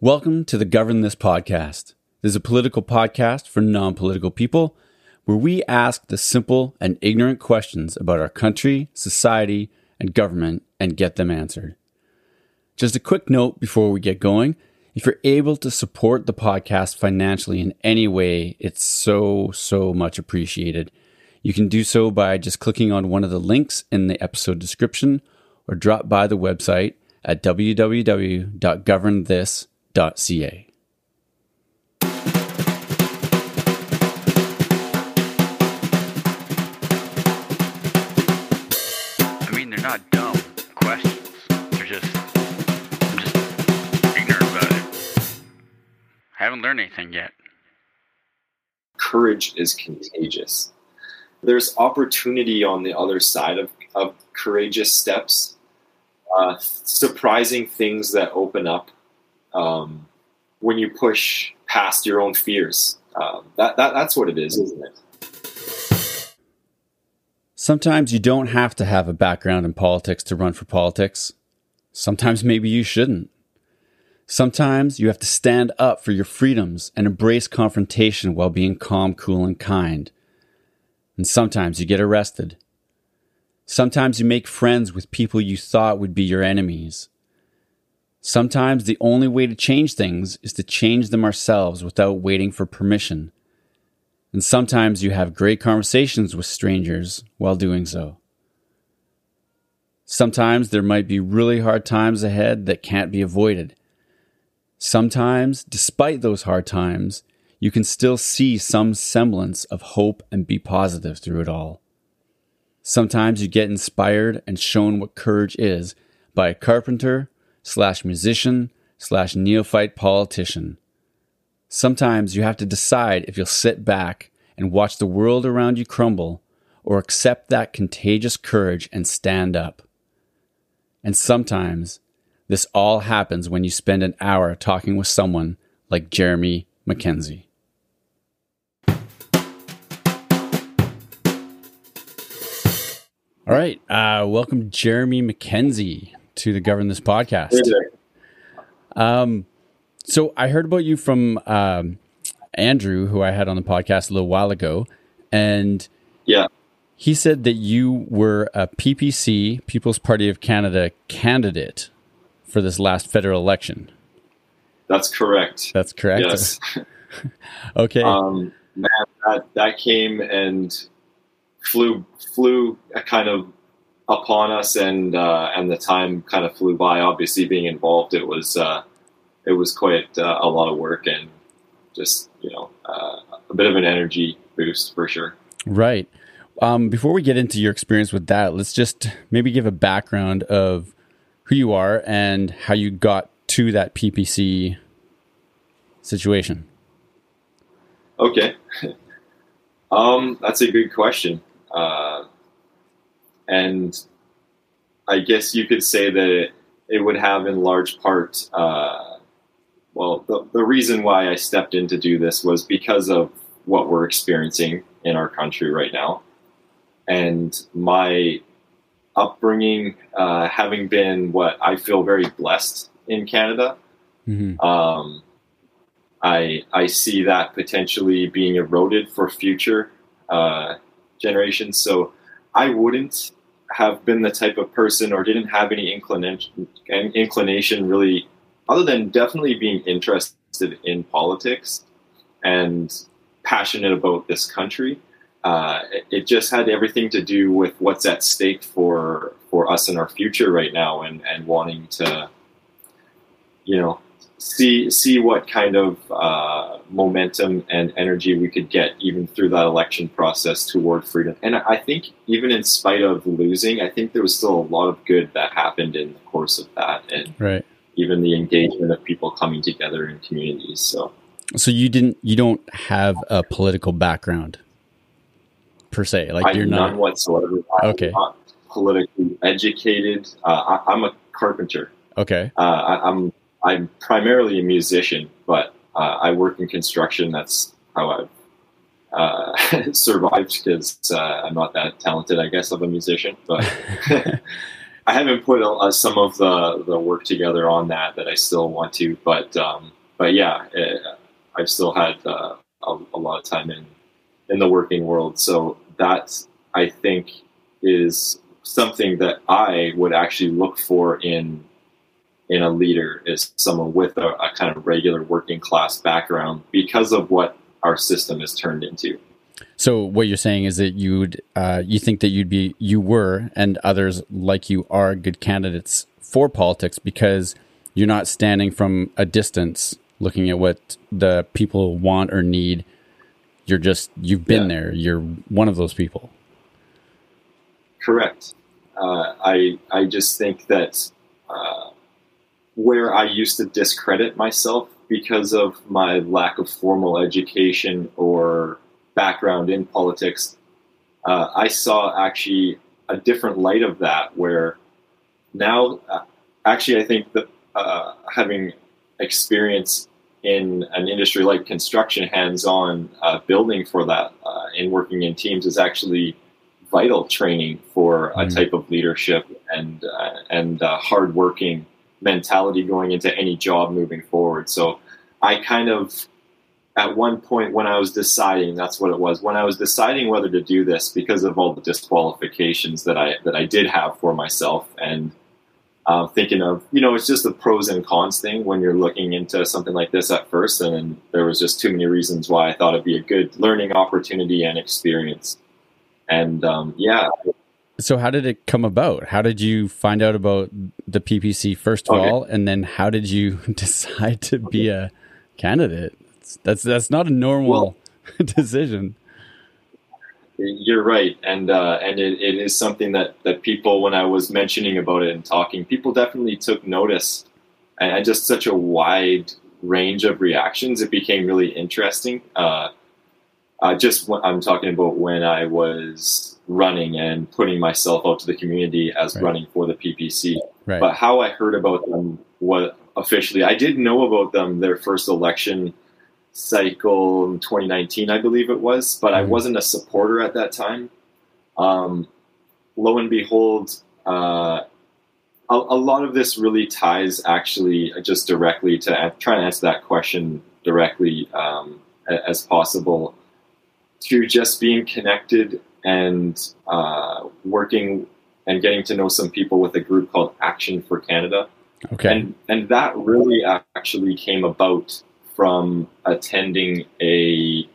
Welcome to the Govern This podcast. This is a political podcast for non political people where we ask the simple and ignorant questions about our country, society, and government and get them answered. Just a quick note before we get going if you're able to support the podcast financially in any way, it's so, so much appreciated. You can do so by just clicking on one of the links in the episode description or drop by the website at www.governthis.com ca. I mean, they're not dumb questions. They're just, I'm just ignorant about it. I haven't learned anything yet. Courage is contagious. There's opportunity on the other side of, of courageous steps, uh, surprising things that open up um, when you push past your own fears. Um, that, that that's what it is, isn't it? Sometimes you don't have to have a background in politics to run for politics. Sometimes maybe you shouldn't. Sometimes you have to stand up for your freedoms and embrace confrontation while being calm, cool, and kind. And sometimes you get arrested. Sometimes you make friends with people you thought would be your enemies. Sometimes the only way to change things is to change them ourselves without waiting for permission. And sometimes you have great conversations with strangers while doing so. Sometimes there might be really hard times ahead that can't be avoided. Sometimes, despite those hard times, you can still see some semblance of hope and be positive through it all. Sometimes you get inspired and shown what courage is by a carpenter slash musician slash neophyte politician. Sometimes you have to decide if you'll sit back and watch the world around you crumble or accept that contagious courage and stand up. And sometimes this all happens when you spend an hour talking with someone like Jeremy MacKenzie. All right. Uh, welcome, Jeremy MacKenzie to the Govern This podcast. Um, so I heard about you from um, Andrew, who I had on the podcast a little while ago, and yeah, he said that you were a PPC, People's Party of Canada candidate for this last federal election. That's correct. That's correct. Yes. okay. Um, man, that that came and flew flew a kind of upon us, and uh, and the time kind of flew by. Obviously, being involved, it was uh, it was quite uh, a lot of work and just you know uh, a bit of an energy boost for sure. Right. Um, before we get into your experience with that, let's just maybe give a background of who you are and how you got to that PPC situation. Okay. um, that's a good question. Uh, and I guess you could say that it, it would have in large part, uh, well, the, the reason why I stepped in to do this was because of what we're experiencing in our country right now. And my upbringing, uh, having been what I feel very blessed in Canada, mm-hmm. um, I, I see that potentially being eroded for future uh, generations. So I wouldn't have been the type of person or didn't have any inclination inclination really other than definitely being interested in politics and passionate about this country uh, it, just had everything to do with what's at stake for for us in our future right now and and wanting to you know see see what kind of uh, momentum and energy we could get even through that election process toward freedom. And I think even in spite of losing, I think there was still a lot of good that happened in the course of that, and right. even the engagement of people coming together in communities. So, so you didn't you don't have a political background per se, like you're none not whatsoever. Okay, not politically educated. Uh, I, am a carpenter. Okay, uh, I, I'm I'm primarily a musician, but uh, I work in construction. That's how I've uh, survived because uh, I'm not that talented, I guess, of a musician. But I haven't put uh, some of the the work together on that that I still want to, but um, but yeah, it, I've still had uh, a, a, lot of time in in the working world, so that I think is something that I would actually look for in in a leader is someone with a, a kind of regular working class background because of what our system has turned into. So what you're saying is that you'd uh, you think that you'd be you were and others like you are good candidates for politics because you're not standing from a distance looking at what the people want or need. You're just you've been yeah. there. You're one of those people. Correct. Uh, I I just think that uh, where I used to discredit myself because of my lack of formal education or background in politics, uh, I saw actually a different light of that. Where now, uh, actually, I think that uh, having experience in an industry like construction, hands-on uh, building for that, and working in teams is actually vital training for a mm. type of leadership and and hardworking mentality going into any job moving forward. So I kind of, at one point when I was deciding, that's what it was, when I was deciding whether to do this because of all the disqualifications that I that I did have for myself, and uh, thinking of, you know, it's just the pros and cons thing when you're looking into something like this at first, and there was just too many reasons why I thought it'd be a good learning opportunity and experience. And um, yeah, so how did it come about? How did you find out about the PPC first of okay. all, and then how did you decide to be a candidate? That's that's not a normal well, decision. You're right, and uh, and it, it is something that that people, when I was mentioning about it and talking, people definitely took notice, and just such a wide range of reactions. It became really interesting. Uh, uh, just when, I'm talking about when I was running and putting myself out to the community as right. running for the PPC. Right. But how I heard about them was officially, I did know about them their first election cycle in 2019, I believe it was, but mm-hmm. I wasn't a supporter at that time. Um, lo and behold, uh, a, a, lot of this really ties actually just directly to trying to answer that question directly um, as possible to just being connected and uh, working and getting to know some people with a group called Action for Canada. Okay. And, and that really actually came about from attending a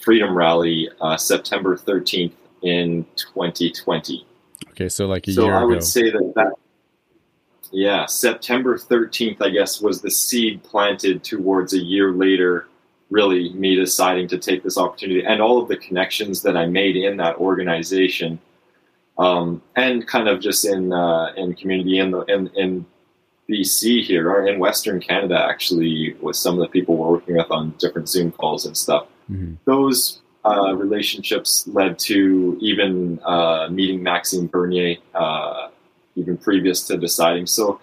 freedom rally uh, September 13th in 2020. Okay, so like a so year I ago. would say that that yeah, September 13th, I guess, was the seed planted towards a year later really me deciding to take this opportunity and all of the connections that I made in that organization, um, and kind of just in uh, in community in the in, in BC here or in Western Canada actually with some of the people we're working with on different Zoom calls and stuff. Mm-hmm. Those uh, relationships led to even uh, meeting Maxime Bernier uh, even previous to deciding. So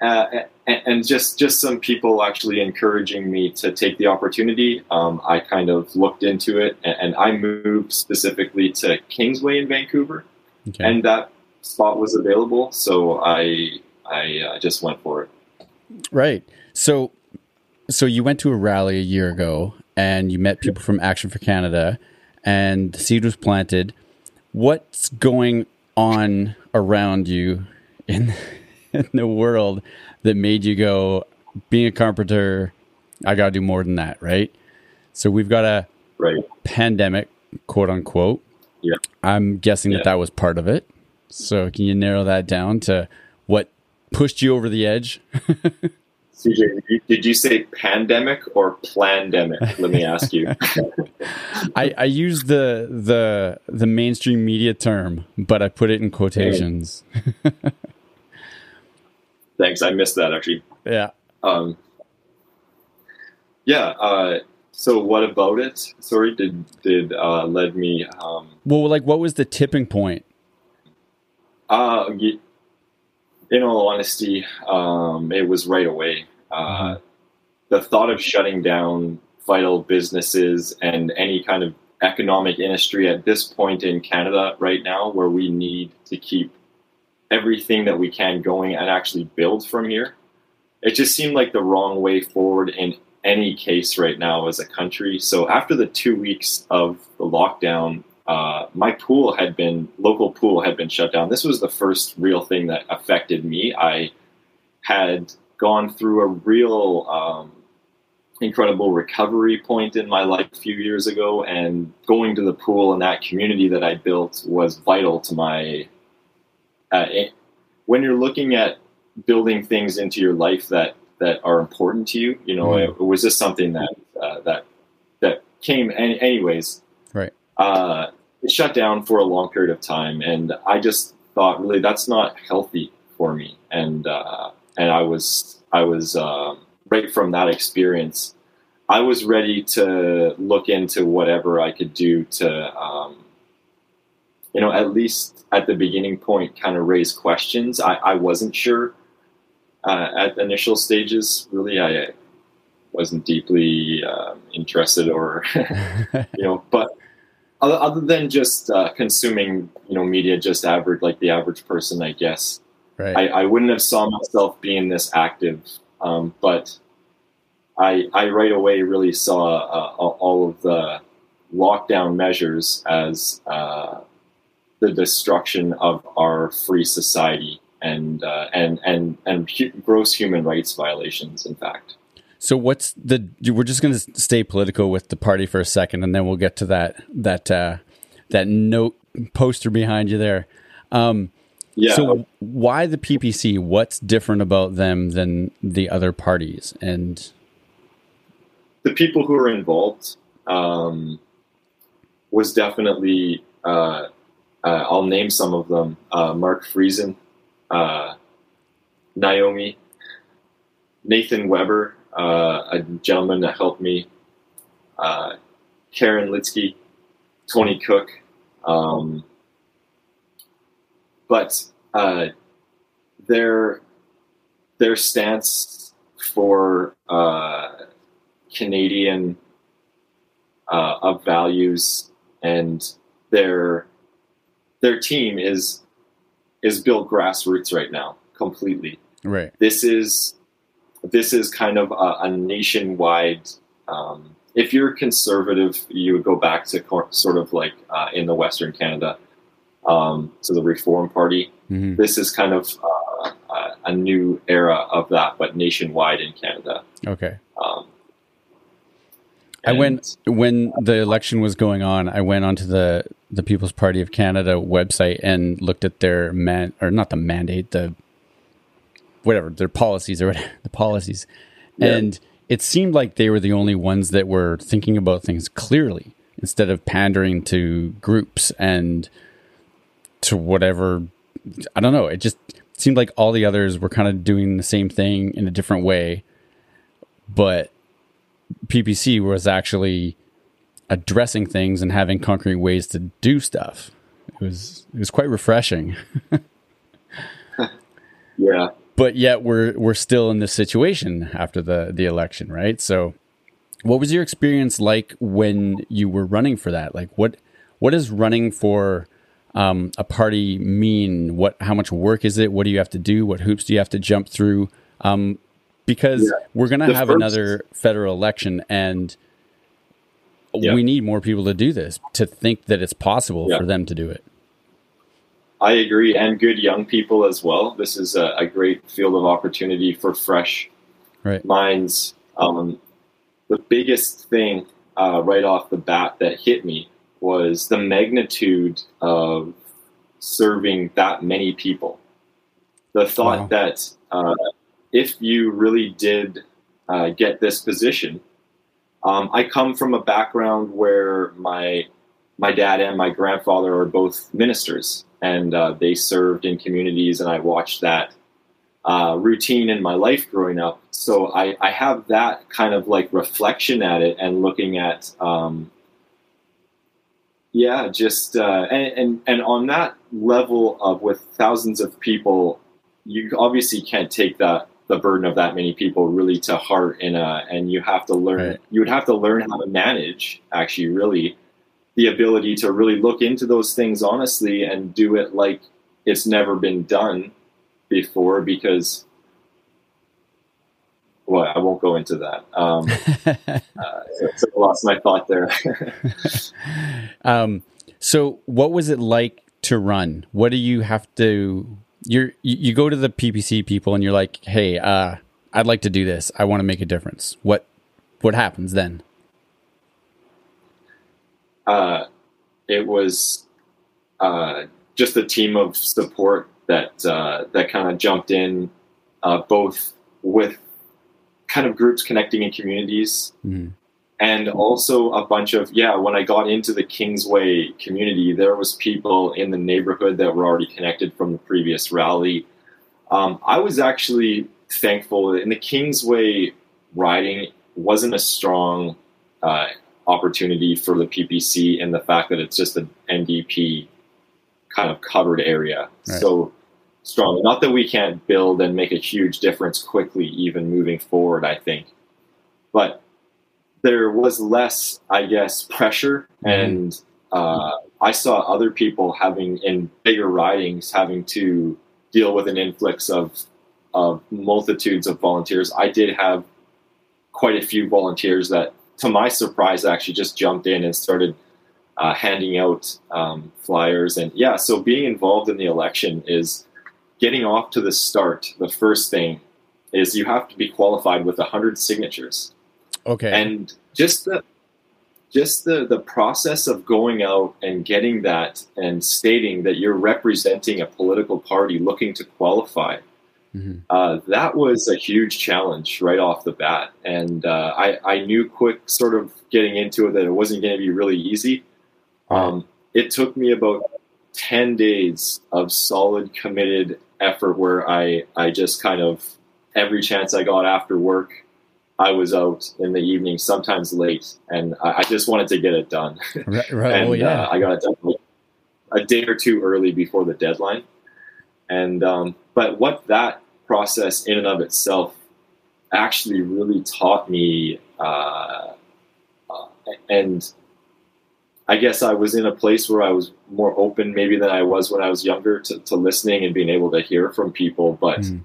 uh, and, and, just just some people actually encouraging me to take the opportunity. Um, I kind of looked into it, and, and, I moved specifically to Kingsway in Vancouver, okay. and that spot was available, so I I uh, just went for it. Right. So so you went to a rally a year ago, and you met people from Action for Canada, and the seed was planted. What's going on around you in in the world that made you go, being a carpenter, I got to do more than that, right? So we've got a right. pandemic, quote unquote. Yeah. I'm guessing yeah. that that was part of it. So can you narrow that down to what pushed you over the edge? CJ, did you say pandemic or plandemic? Let me ask you. I, I use the the the mainstream media term, but I put it in quotations. Thanks. I missed that actually. Yeah. Um, yeah. Uh, so what about it? Sorry, did did uh, led me? Um, well, like, what was the tipping point? Uh, in all honesty, um, it was right away. Uh, mm-hmm. The thought of shutting down vital businesses and any kind of economic industry at this point in Canada right now, where we need to keep everything that we can going and actually build from here. It just seemed like the wrong way forward in any case right now as a country. So after the two weeks of the lockdown, uh, my pool had been local pool had been shut down. This was the first real thing that affected me. I had gone through a real um, incredible recovery point in my life a few years ago, and going to the pool and that community that I built was vital to my. Uh, it, when you're looking at building things into your life that that are important to you, you know, mm. it, it, was just something that uh, that that came any, anyways. Right. Uh, it shut down for a long period of time, and I just thought, really, that's not healthy for me. And uh, and I was I was um, right from that experience. I was ready to look into whatever I could do to, um, you know, at least at the beginning point, kind of raise questions. I, I wasn't sure uh, at the initial stages. Really, I wasn't deeply uh, interested, or you know, but other, other than just uh, consuming, you know, media, just average like the average person, I guess. Right. I, I wouldn't have saw myself being this active, um, but I, I right away really saw uh, all of the lockdown measures as uh, the destruction of our free society and uh, and and and hu- gross human rights violations. In fact. So what's the? We're just going to stay political with the party for a second, and then we'll get to that that uh, that note poster behind you there. Um, yeah. So why the PPC? What's different about them than the other parties? And the people who are involved um, was definitely. Uh, uh, I'll name some of them: uh, Mark Friesen, uh, Naomi, Nathan Weber, uh, a gentleman that helped me, uh, Karen Litsky, Tony Cook. Um, but uh, their their stance for Canadian of values and their their team is is built grassroots right now completely. Right. This is this is kind of a, a nationwide. Um, if you're conservative, you would go back to sort of like uh, in the Western Canada um, to the Reform Party. Mm-hmm. This is kind of uh, a new era of that, but nationwide in Canada. Okay. Um, I went when the election was going on. I went onto the the People's Party of Canada website and looked at their man or not the mandate, the whatever their policies or whatever, the policies, yeah. and it seemed like they were the only ones that were thinking about things clearly instead of pandering to groups and to whatever. I don't know. It just seemed like all the others were kind of doing the same thing in a different way, but PPC was actually addressing things and having concrete ways to do stuff. It was it was quite refreshing. yeah. But yet we're we're still in this situation after the the election, right? So what was your experience like when you were running for that? Like what what does running for um, a party mean? What how much work is it? What do you have to do? What hoops do you have to jump through? Um, because yeah. we're going to have first. another federal election and yeah. we need more people to do this to think that it's possible yeah. for them to do it. I agree, and good young people as well. This is a, a great field of opportunity for fresh right. minds. Um, the biggest thing uh, right off the bat that hit me was the magnitude of serving that many people. The thought wow. that uh, if you really did uh, get this position, um, I come from a background where my my dad and my grandfather are both ministers, and uh, they served in communities, and I watched that uh, routine in my life growing up. So I, I, have that kind of like reflection at it and looking at, um, yeah, just uh, and, and and on that level of with thousands of people, you obviously can't take that the burden of that many people really to heart in a, and you have to learn right. you would have to learn how to manage actually really the ability to really look into those things honestly and do it like it's never been done before because well, I won't go into that. Um, uh, so I lost my thought there. um, so, what was it like to run? What do you have to? You're you go to the PPC people and you're like, "Hey, uh, I'd like to do this. I want to make a difference." What what happens then? Uh, it was uh, just a team of support that uh, that kind of jumped in, uh, both with kind of groups connecting in communities, mm-hmm. And also a bunch of yeah. When I got into the Kingsway community, there was people in the neighborhood that were already connected from the previous rally. Um, I was actually thankful in the Kingsway riding wasn't a strong uh, opportunity for the PPC and the fact that it's just an NDP kind of covered area. Right. So strong. Not that we can't build and make a huge difference quickly, even moving forward, I think. But there was less, I guess, pressure. Mm-hmm. And uh, I saw other people having, in bigger ridings, having to deal with an influx of, of multitudes of volunteers. I did have quite a few volunteers that, to my surprise, actually just jumped in and started uh, handing out um, flyers. And yeah, so being involved in the election is getting off to the start. The first thing is you have to be qualified with 100 signatures. Okay. And just the just the, the process of going out and getting that and stating that you're representing a political party looking to qualify Mm-hmm. Uh, that was a huge challenge right off the bat. And uh, I, I, knew quick, sort of getting into it, that it wasn't going to be really easy. Um, it took me about 10 days of solid, committed effort where I, I just kind of, every chance I got after work, I was out in the evening, sometimes late, and I, I just wanted to get it done. Right, right. and, oh, yeah. Uh, I got it done like a day or two early before the deadline. And um, but what that process in and of itself actually really taught me, uh, uh, and I guess I was in a place where I was more open maybe than I was when I was younger to, to listening and being able to hear from people. But mm.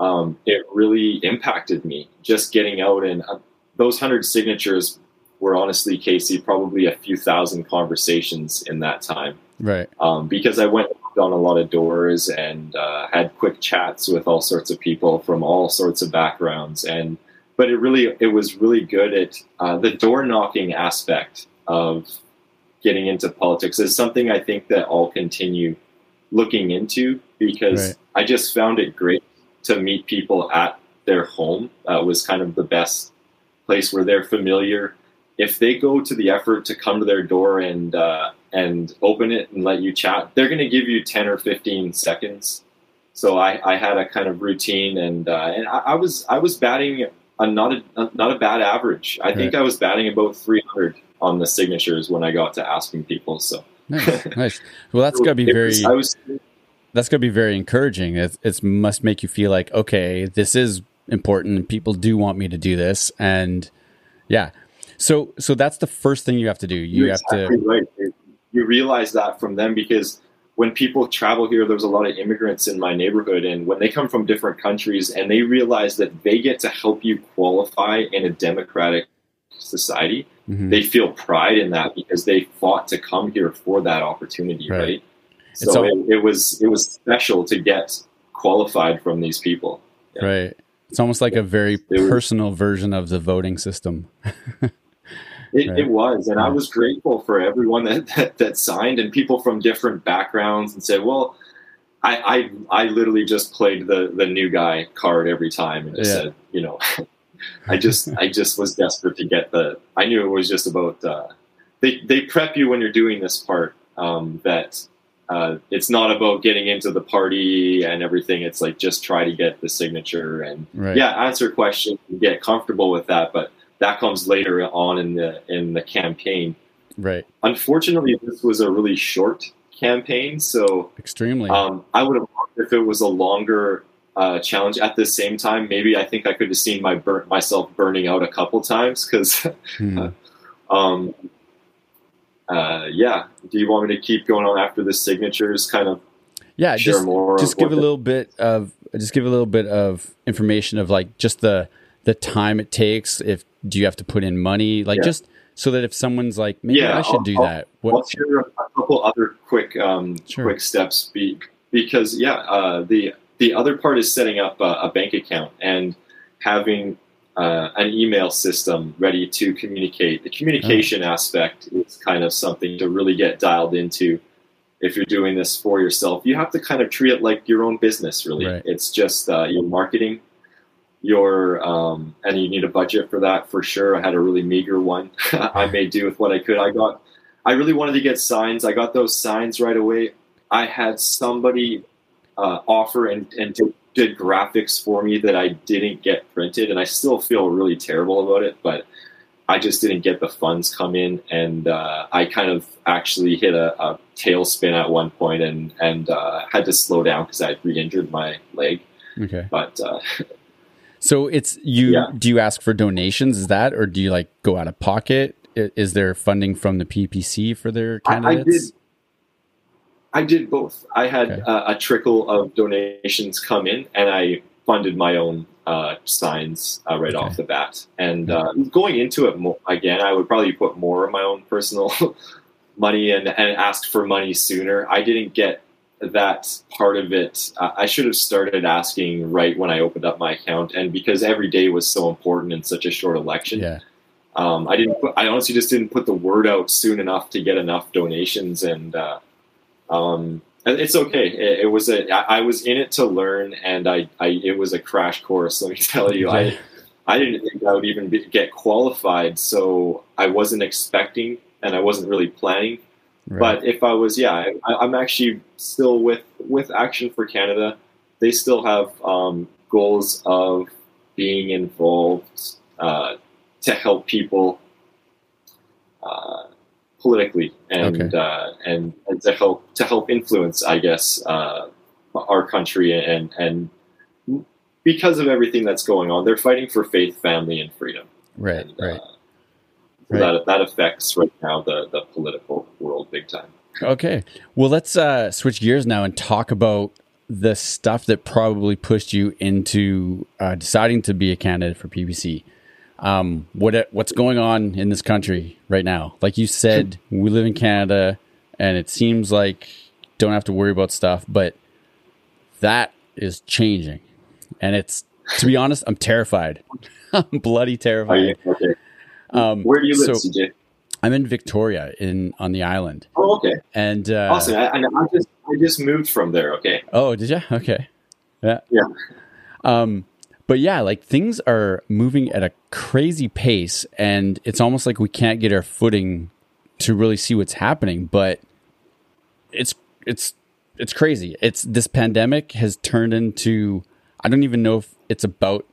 Um, it really impacted me just getting out and uh, those hundred signatures were honestly, Casey, probably a few thousand conversations in that time. Right. Um, because I went on a lot of doors and uh, had quick chats with all sorts of people from all sorts of backgrounds. And but it really it was really good at uh, the door knocking aspect of getting into politics is something I think that I'll continue looking into because right. I just found it great to meet people at their home. Uh, was kind of the best place where they're familiar. If they go to the effort to come to their door and uh, and open it and let you chat, they're going to give you 10 or 15 seconds. So I, I had a kind of routine and, uh, and I, I, was, I was batting a not a, not a bad average. I think I was batting about 300 on the signatures when I got to asking people. So nice. nice. Well, that's gotta be very, was, that's gonna be very encouraging. It, it must make you feel like, okay, this is important. People do want me to do this. And yeah, so so that's the first thing you have to do. You You're have exactly to right you realize that from them because when people travel here, there's a lot of immigrants in my neighborhood, and when they come from different countries and they realize that they get to help you qualify in a democratic society, mm-hmm. they feel pride in that because they fought to come here for that opportunity, right? right? So all- it, it, was it was special to get qualified from these people. Yeah. Right. It's almost like a very personal version of the voting system. It, right. it was, and I was grateful for everyone that, that, that signed and people from different backgrounds and said, "Well, I I, I literally just played the the new guy card every time and just yeah. said, you know, I just I just was desperate to get the. I knew it was just about. Uh, they they prep you when you're doing this part um, that uh, it's not about getting into the party and everything. It's like just try to get the signature and right. yeah, answer questions, and get comfortable with that, but that comes later on in the in the campaign. Right. Unfortunately, this was a really short campaign, so extremely. Um, I would have loved if it was a longer uh, challenge. At the same time, maybe I think I could have seen my bur- myself burning out a couple times because. hmm. um, uh, yeah. Do you want me to keep going on after the signatures? Kind of. Yeah, share just more. just give what a little bit of just give a little bit of information of like just the the time it takes. If do you have to put in money? Like Yeah. just so that if someone's like, maybe Yeah, I should I'll- do I'll- that. I'll share a couple other quick um, Sure. quick steps be, because yeah, uh, the the other part is setting up a, a bank account and having uh, an email system ready to communicate. The communication Oh. aspect is kind of something to really get dialed into. If you're doing this for yourself, you have to kind of treat it like your own business. Really, Right. it's just uh, your marketing. Your um, and you need a budget for that for sure. I had a really meager one. I made do with what I could. I got I really wanted to get signs. I got those signs right away. I had somebody uh, offer and, and did, did graphics for me that I didn't get printed, and I still feel really terrible about it. But I just didn't get the funds come in, and uh, I kind of actually hit a, a tailspin at one point, and and uh, had to slow down because I had re-injured my leg. Okay. But uh, So it's you. Yeah. Do you ask for donations? Is that, or do you like go out of pocket? Is there funding from the PPC for their I, I candidates? did. I did both. I had Okay. uh, a trickle of donations come in, and I funded my own uh, signs uh, right Okay. off the bat. And uh, going into it mo- again, I would probably put more of my own personal money and, and ask for money sooner. I didn't get that part of it. Uh, I should have started asking right when I opened up my account, and because every day was so important in such a short election, Yeah. um, I didn't. Put, I honestly just didn't put the word out soon enough to get enough donations, and uh, um, and it's okay. It, it was a. I, I was in it to learn, and I, I. It was a crash course. Let me tell you, I. I didn't think I would even be, get qualified, so I wasn't expecting, and I wasn't really planning. Right. But if I was, yeah, I, I'm actually still with with Action for Canada. They still have um, goals of being involved uh, to help people uh, politically and Okay. uh, and and to help to help influence, I guess, uh, our country and and because of everything that's going on, they're fighting for faith, family, and freedom. right. And, Right. uh, Right. That that affects right now the the political world big time. Okay. Well, let's uh, switch gears now and talk about the stuff that probably pushed you into uh, deciding to be a candidate for PPC. Um, what what's going on in this country right now? Like you said, we live in Canada, and it seems like don't have to worry about stuff, but that is changing, and it's to be honest, I'm terrified. I'm bloody Are terrified. okay? Um, Where do you live, so CJ? I'm in Victoria, in on the island, Oh, okay, and uh, awesome. I, I I just I just moved from there. Okay, Oh, did you? Okay. Yeah. Yeah. Um, but yeah, like things are moving at a crazy pace, and it's almost like we can't get our footing to really see what's happening. But it's it's it's crazy. It's this pandemic has turned into I don't even know if it's about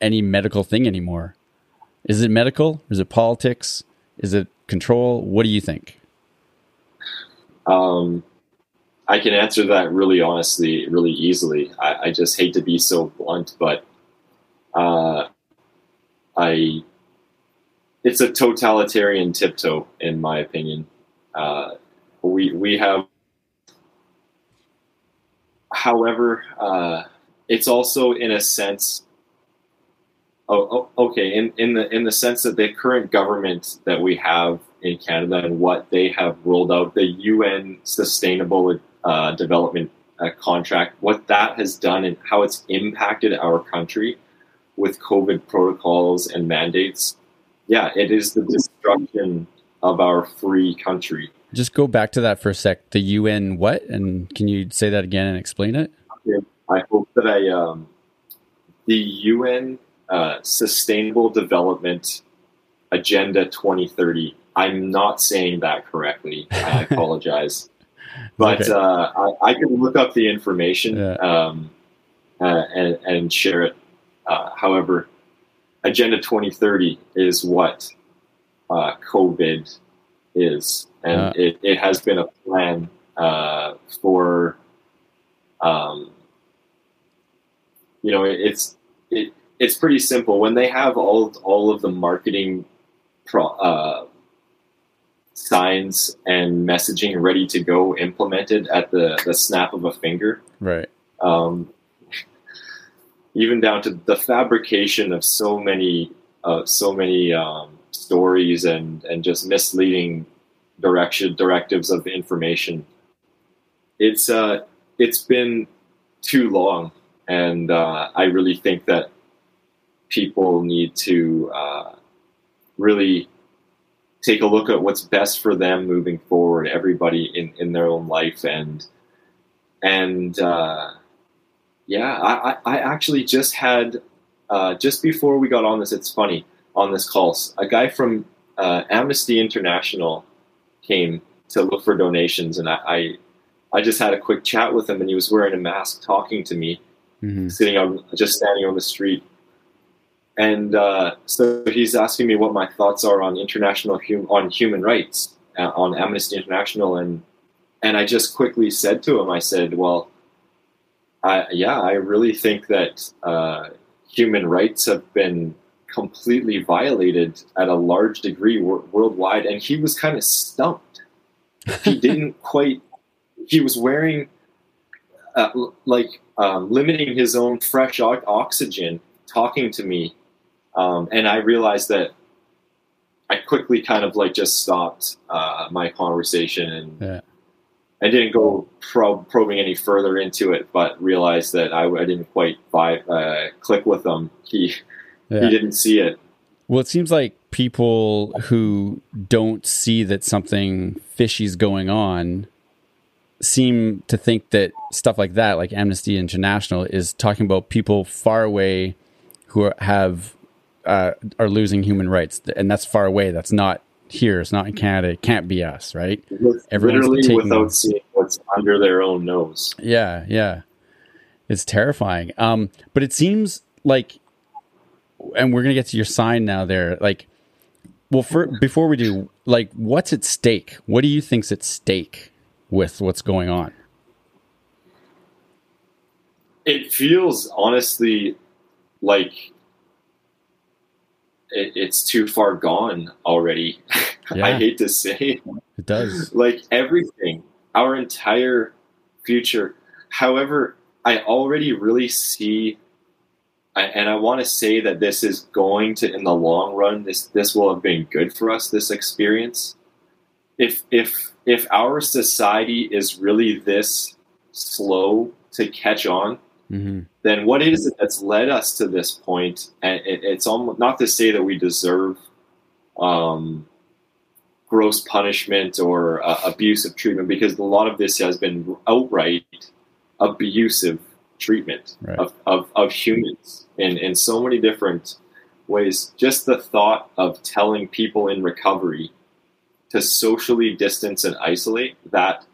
any medical thing anymore. Is it medical? Is it politics? Is it control? What do you think? um, I can answer that really honestly, really easily. I, I just hate to be so blunt, but uh, I it's a totalitarian tiptoe, in my opinion. Uh, we we have, however, uh, it's also in a sense. Oh, oh, okay. In in the in the sense that the current government that we have in Canada and what they have rolled out, the UN Sustainable uh, Development uh, Contract, what that has done and how it's impacted our country with COVID protocols and mandates. Yeah, it is the destruction of our free country. Just go back to that for a sec. The UN what? And can you say that again and explain it? I hope that I um, the UN uh, Sustainable Development Agenda 2030. I'm not saying that correctly. I apologize, but Okay. uh, I, I can look up the information Yeah. um, uh, and, and share it. Uh, however, Agenda 2030 is what uh, COVID is, and it, it has been a plan uh, for. Um, you know, it, it's it, it's pretty simple when they have all all of the marketing pro, uh, signs and messaging ready to go implemented at the, the snap of a finger. Right. Um, even down to the fabrication of so many uh, so many um, stories and and just misleading direction directives of information. It's uh it's been too long, and uh, I really think that people need to uh, really take a look at what's best for them moving forward. Everybody in in their own life and and uh, yeah, I, I actually just had uh, just before we got on this. It's funny on this call. A guy from uh, Amnesty International came to look for donations, and I, I, I just had a quick chat with him, and he was wearing a mask, talking to me, Mhm. sitting on just standing on the street. And uh, so he's asking me what my thoughts are on international hum- on human rights uh, on Amnesty International, and and I just quickly said to him, I said, well, I, yeah, I really think that uh, human rights have been completely violated at a large degree wor- worldwide, and he was kind of stumped. He didn't quite. He was wearing uh, like um, limiting his own fresh o- oxygen, talking to me, um, and I realized that I quickly kind of like just stopped uh, my conversation and Yeah. I didn't go prob- probing any further into it, but realized that I, I didn't quite vibe, uh, click with him. He Yeah. he didn't see it. Well, it seems like people who don't see that something fishy's going on seem to think that stuff like that, like Amnesty International, is talking about people far away who are, have uh, are losing human rights, and that's far away. That's not here. It's not in Canada. It can't be us, right? Everyone's Literally without seeing what's under their own nose. Yeah, yeah. It's terrifying. Um, but it seems like, and we're gonna get to your sign now. There, like, well, for before we do, like, what's at stake? What do you think's at stake with what's going on? It feels honestly like it, it's too far gone already. I hate to say, It does. like everything, our entire future. However, I already really see, I- and I want to say that this is going to, in the long run, this this will have been good for us. This experience, if if if our society is really this slow to catch on, hmm then what is it that's led us to this point? And it, it's almost not to say that we deserve um, gross punishment or uh, abusive treatment, because a lot of this has been outright abusive treatment Right. of, of, of humans in, in so many different ways. Just the thought of telling people in recovery to socially distance and isolate that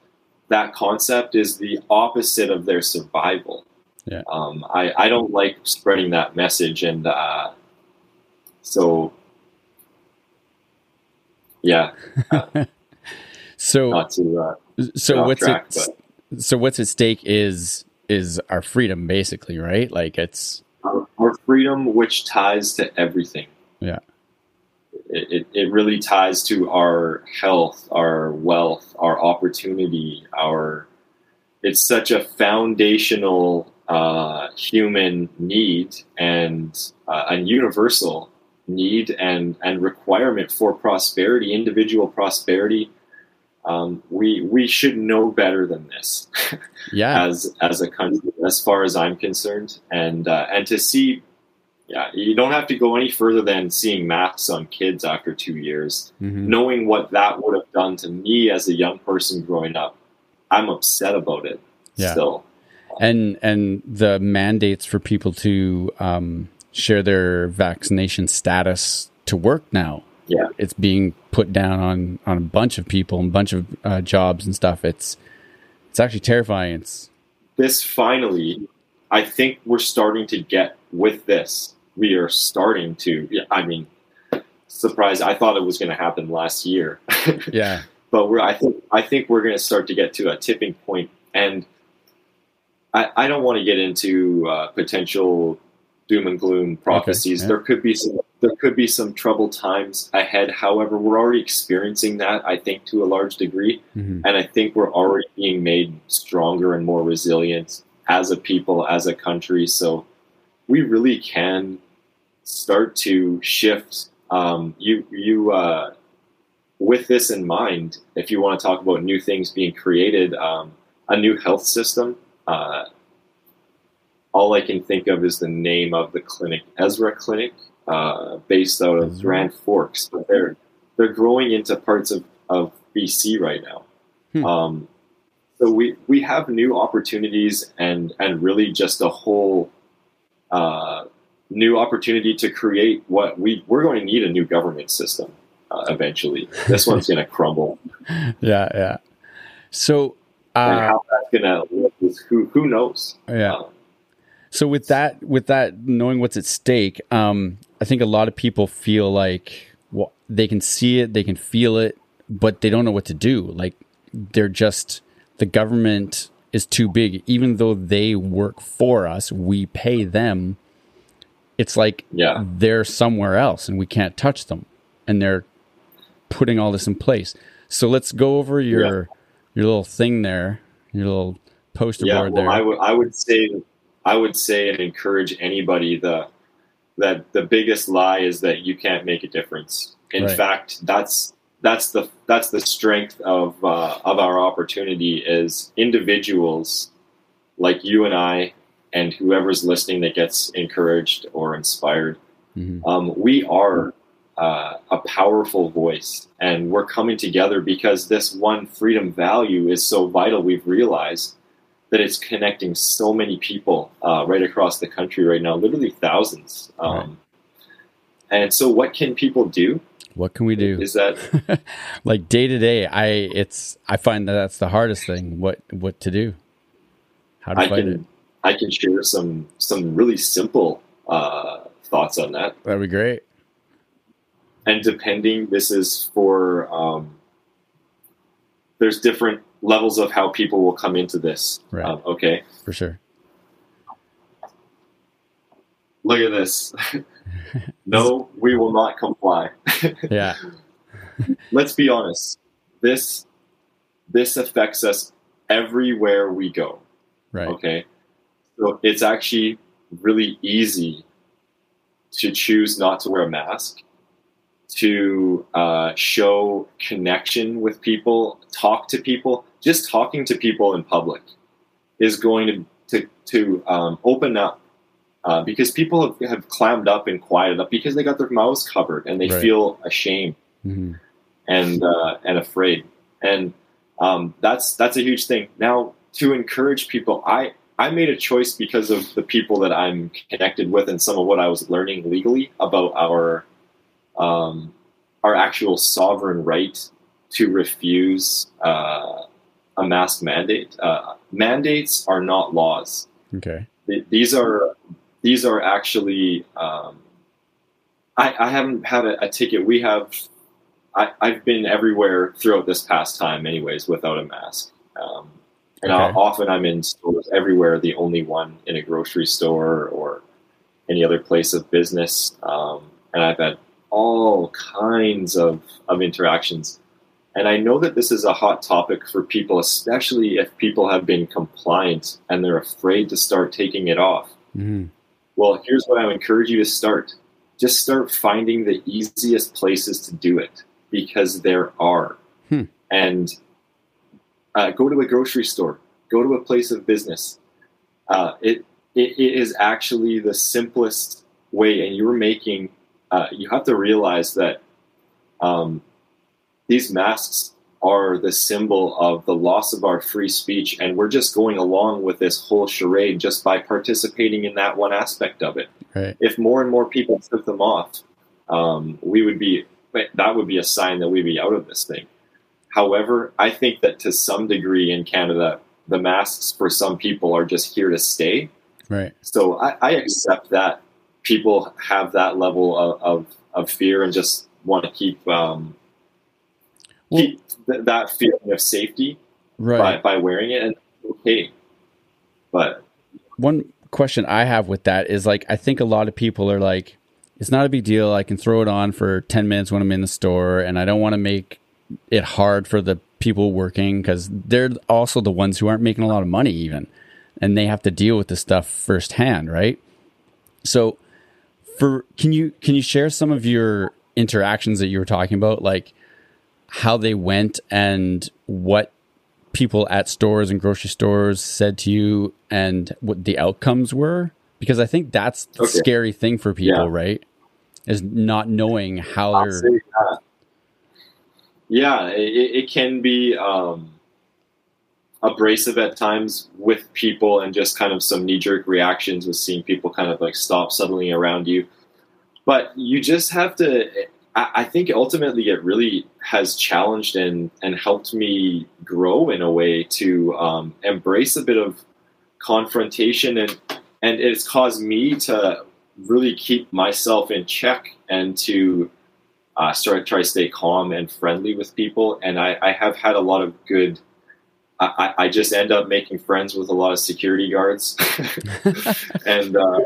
that concept is the opposite of their survival. Yeah. Um, I, I don't like spreading that message, and uh, so yeah, So, not to uh, so what's track, at, so what's at stake is is our freedom, basically, right? Like it's our, our freedom, which ties to everything. Yeah. It, it, it really ties to our health, our wealth, our opportunity, our. It's such a foundational uh, human need and uh, a universal need and, and requirement for prosperity, individual prosperity. Um, we we should know better than this yeah, as as a country, as far as I'm concerned, and uh, and to see, yeah, you don't have to go any further than seeing masks on kids after two years, Mhm. knowing what that would have done to me as a young person growing up. I'm upset about it. Yeah. Still, and and the mandates for people to um, share their vaccination status to work now. Yeah. it's being put down on on a bunch of people and a bunch of uh, jobs and stuff. It's it's actually terrifying. It's this finally, I think we're starting to get with this. We are starting to. I mean, surprise! I thought it was going to happen last year. yeah, but we're I think I think we're going to start to get to a tipping point, and I, I don't want to get into uh, potential doom and gloom prophecies. yeah. There could be some there could be some troubled times ahead. However, we're already experiencing that, I think, to a large degree. Mhm. And I think we're already being made stronger and more resilient as a people, as a country. So we really can start to shift. Um, you, you, uh, with this in mind, if you want to talk about new things being created, um, a new health system, uh, all I can think of is the name of the clinic, Ezra Clinic, uh, based out of Ezra. Grand Forks. But they're they're growing into parts of, of BC right now. Hmm. Um, so we we have new opportunities and and really just a whole uh, new opportunity to create what we we're going to need a new government system uh, eventually. This one's going to crumble, Yeah, yeah. So, uh, how that's going to who who knows. yeah. Um, So with that, with that, knowing what's at stake, um, I think a lot of people feel like well, they can see it, they can feel it, but they don't know what to do. Like they're just the government is too big, even though they work for us, we pay them. It's like Yeah. they're somewhere else, and we can't touch them, and they're putting all this in place. So let's go over your your little thing there, your little poster yeah, board well, there. I would say I would say and encourage anybody the that the biggest lie is that you can't make a difference. In Right. fact, that's that's the that's the strength of uh, of our opportunity is individuals like you and I and whoever's listening that gets encouraged or inspired. Mhm. Um, we are uh, a powerful voice, and we're coming together because this one freedom value is so vital. We've realized that it's connecting so many people uh, right across the country right now, literally thousands. Um, Right. And so, what can people do? What can we do? Is that like day to day, I it's I find that that's the hardest thing. What what to do? How to I fight can it? I can share some some really simple uh, thoughts on that. That'd be great. and depending this is for um, there's different levels of how people will come into this Right. Um, okay For sure. look at this no we will not comply Yeah. let's be honest this this affects us everywhere we go Right. okay so it's actually really easy to choose not to wear a mask to uh, show connection with people talk to people just talking to people in public is going to to, to um, open up uh, because people have, have clammed up and quieted up because they got their mouths covered and they Right. feel ashamed hmm and uh, and afraid, and um, that's that's a huge thing. Now, to encourage people, I I made a choice because of the people that I'm connected with and some of what I was learning legally about our um, our actual sovereign right to refuse uh, a mask mandate. Uh, mandates are not laws. Okay. Th- These are these are actually. Um, I, I haven't had a, a ticket. We have. I, I've been everywhere throughout this past time, anyways, without a mask. Um, and Okay. Often I'm in stores everywhere, the only one in a grocery store or any other place of business. Um, and I've had all kinds of, of interactions. And I know that this is a hot topic for people, especially if people have been compliant and they're afraid to start taking it off. hmm Well, here's what I would encourage you to start. Just start finding the easiest places to do it because there are. Hmm. And uh, go to a grocery store, go to a place of business. Uh, it, it, it is actually the simplest way, and you're making, uh, you have to realize that um, these masks are the symbol of the loss of our free speech, and we're just going along with this whole charade just by participating in that one aspect of it. Right. If more and more people took them off, um, we would be that would be a sign that we'd be out of this thing. However, I think that to some degree in Canada, the masks for some people are just here to stay. Right. So I, I accept that people have that level of, of, of fear and just want to keep um, Th- that feeling of safety Right. by, by wearing it. And okay, but One question I have with that is like I think a lot of people are like, it's not a big deal. I can throw it on for ten minutes when I'm in the store, and I don't want to make it hard for the people working because they're also the ones who aren't making a lot of money even, and they have to deal with this stuff firsthand, right? So, for can you can you share some of your interactions that you were talking about, like how they went and what people at stores and grocery stores said to you and what the outcomes were? Because I think that's the Okay. scary thing for people, Yeah. right? Is not knowing how I'll they're. Yeah, it, it can be um, abrasive at times with people and just kind of some knee jerk reactions with seeing people kind of like stop suddenly around you. But you just have to, I, I think ultimately it really has challenged and, and helped me grow in a way to um, embrace a bit of confrontation and, and it's caused me to really keep myself in check and to uh, start try to stay calm and friendly with people. And I, I have had a lot of good. I, I just end up making friends with a lot of security guards, and uh,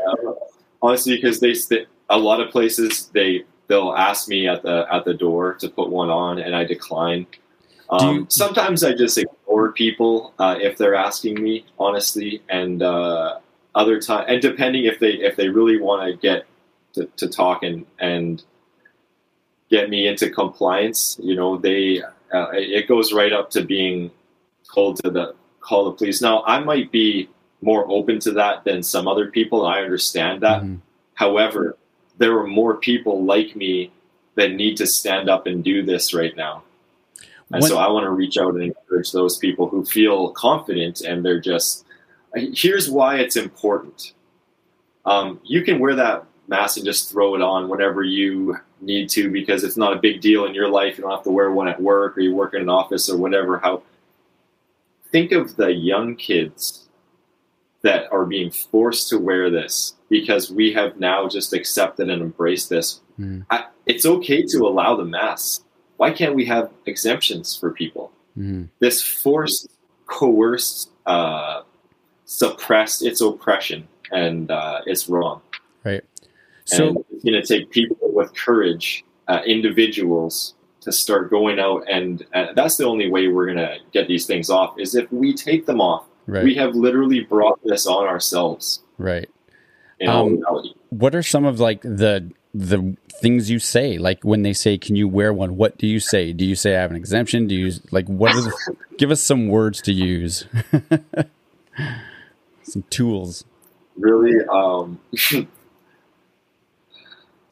honestly, because they st- a lot of places they they'll ask me at the at the door to put one on, and I decline. Um, you- sometimes I just ignore people uh, if they're asking me, honestly, and uh, other time and depending if they if they really want to get to, to talk and and get me into compliance, you know, they uh, it goes right up to being called to the call the police. Now, I might be more open to that than some other people. I understand that. Mhm. However, there are more people like me that need to stand up and do this right now. And When- so I want to reach out and encourage those people who feel confident and they're just. Here's why it's important. Um, you can wear that mask and just throw it on whenever you need to because it's not a big deal in your life. You don't have to wear one at work or you work in an office or whatever. How think of the young kids that are being forced to wear this because we have now just accepted and embraced this. Mhm. I, it's okay to allow the masks. Why can't we have exemptions for people? Mhm. This forced, coerced, uh, suppressed, it's oppression and uh, it's wrong. right. So and it's going to take people with courage, uh, individuals, to start going out, and uh, that's the only way we're going to get these things off. Is if we take them off. Right, We have literally brought this on ourselves right. Um. What are some of like the the things you say? Like when they say, "Can you wear one?" What do you say? Do you say I have an exemption? Do you like what give us some words to use? some tools. Really, um,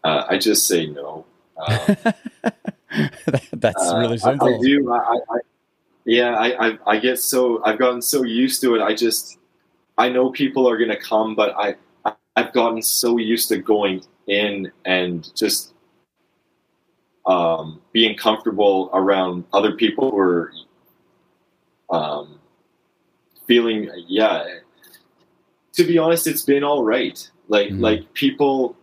uh, I just say no. Um, That's Uh, really simple. I, do. I, I, I yeah, I, I, I get so I've gotten so used to it. I just I know people are gonna come, but I, I've gotten so used to going in and just um, being comfortable around other people who are um, feeling yeah. To be honest, it's been all right. Like Mhm. like people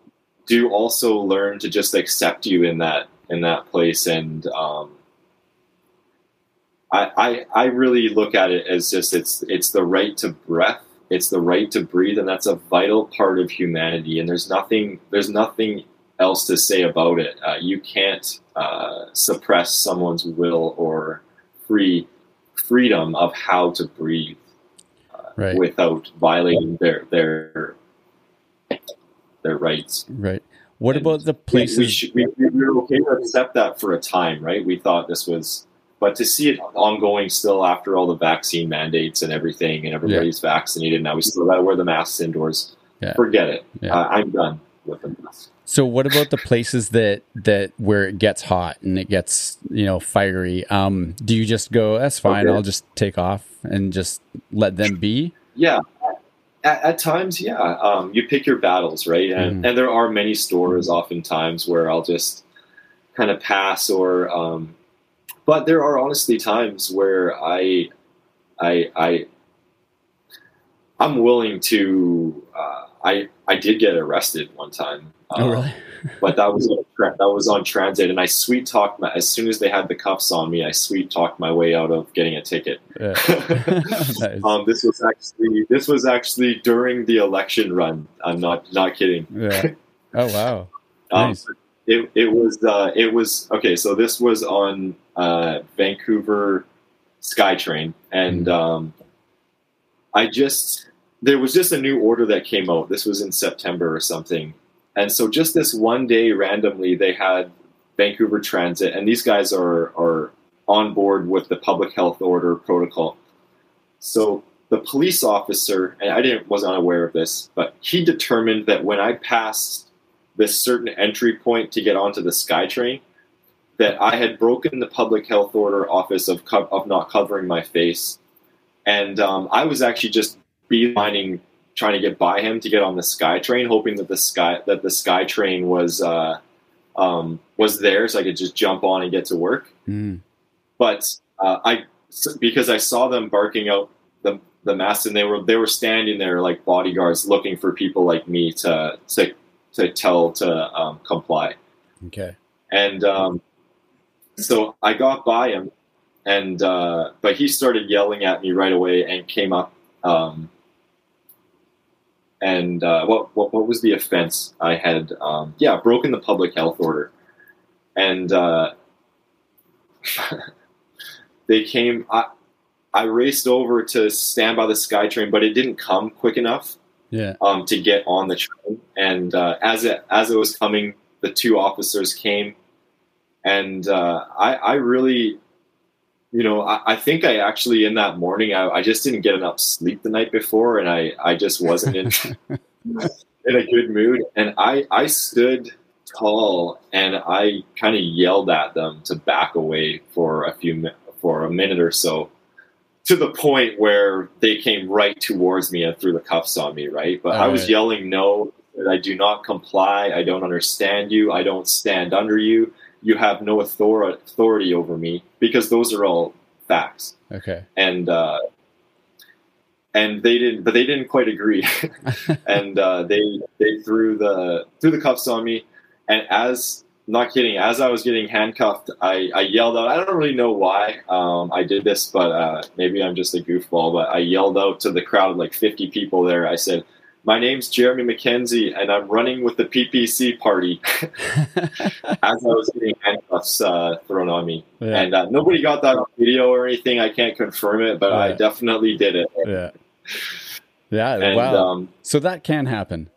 do also learn to just accept you in that in that place and um, I, I I really look at it as just it's it's the right to breath it's the right to breathe and that's a vital part of humanity and there's nothing there's nothing else to say about it uh, you can't uh, suppress someone's will or free freedom of how to breathe right, without violating their their their rights right. What and about the we, places? we, should, we, we were okay to accept that for a time, right? We thought this was, but to see it ongoing still after all the vaccine mandates and everything, and everybody's vaccinated now, we still got to wear the masks indoors. Yeah. Forget it. Yeah. Uh, I'm done with the mask. So what about the places that that where it gets hot and it gets you know fiery? Um, do you just go? That's fine. Okay. I'll just take off and just let them be. Yeah. At, at times, yeah. Um, you pick your battles, right? And, Mhm. and there are many stores oftentimes where I'll just kind of pass or, um, but there are honestly times where I, I, I, I'm willing to. Uh, I I did get arrested one time. Oh, um, really? but that was on, that was on transit, and I sweet talked my as soon as they had the cuffs on me, I sweet talked my way out of getting a ticket. Yeah. Nice. um, this was actually this was actually during the election run. I'm not not kidding. yeah. Oh wow. Um, Nice. it, it was uh, it was okay. So this was on uh, Vancouver SkyTrain, and um, I just there was just a new order that came out. This was in September or something, and so just this one day randomly they had Vancouver Transit, and these guys are are on board with the public health order protocol. So the police officer, and I didn't was unaware of this, but he determined that when I passed this certain entry point to get onto the SkyTrain, that I had broken the public health order office of co- of not covering my face, and um, I was actually just beelining trying to get by him to get on the SkyTrain, hoping that the sky that the SkyTrain was uh, um, was there so I could just jump on and get to work Mm. but uh, I because I saw them barking out the the mask and they were they were standing there like bodyguards looking for people like me to to to tell to um, comply Okay. and um, so I got by him and uh, but he started yelling at me right away and came up um, and uh, what, what what was the offense I had um, yeah broken the public health order and uh, they came I, I raced over to stand by the SkyTrain but it didn't come quick enough Yeah. um, to get on the train. And uh, as it as it was coming, the two officers came, and uh, I, I really, you know, I, I think I actually in that morning I, I just didn't get enough sleep the night before, and I, I just wasn't in in a good mood, and I I stood tall and I kind of yelled at them to back away for a few for a minute or so to the point where they came right towards me and threw the cuffs on me, right? But I was Alright. yelling, no, I do not comply. I don't understand you. I don't stand under you. You have no author- authority over me because those are all facts. Okay. And, uh, and they didn't, but they didn't quite agree. and, uh, they, they threw the, threw the cuffs on me. And as, not kidding, as I was getting handcuffed, I, I yelled out. I don't really know why um, I did this, but uh, maybe I'm just a goofball. But I yelled out to the crowd of like 50 people there. I said, "My name's Jeremy MacKenzie, and I'm running with the PPC party." as I was getting handcuffs uh, thrown on me, yeah. and uh, nobody got that on video or anything. I can't confirm it, but I definitely did it. yeah. Yeah. And wow. um, so that can happen.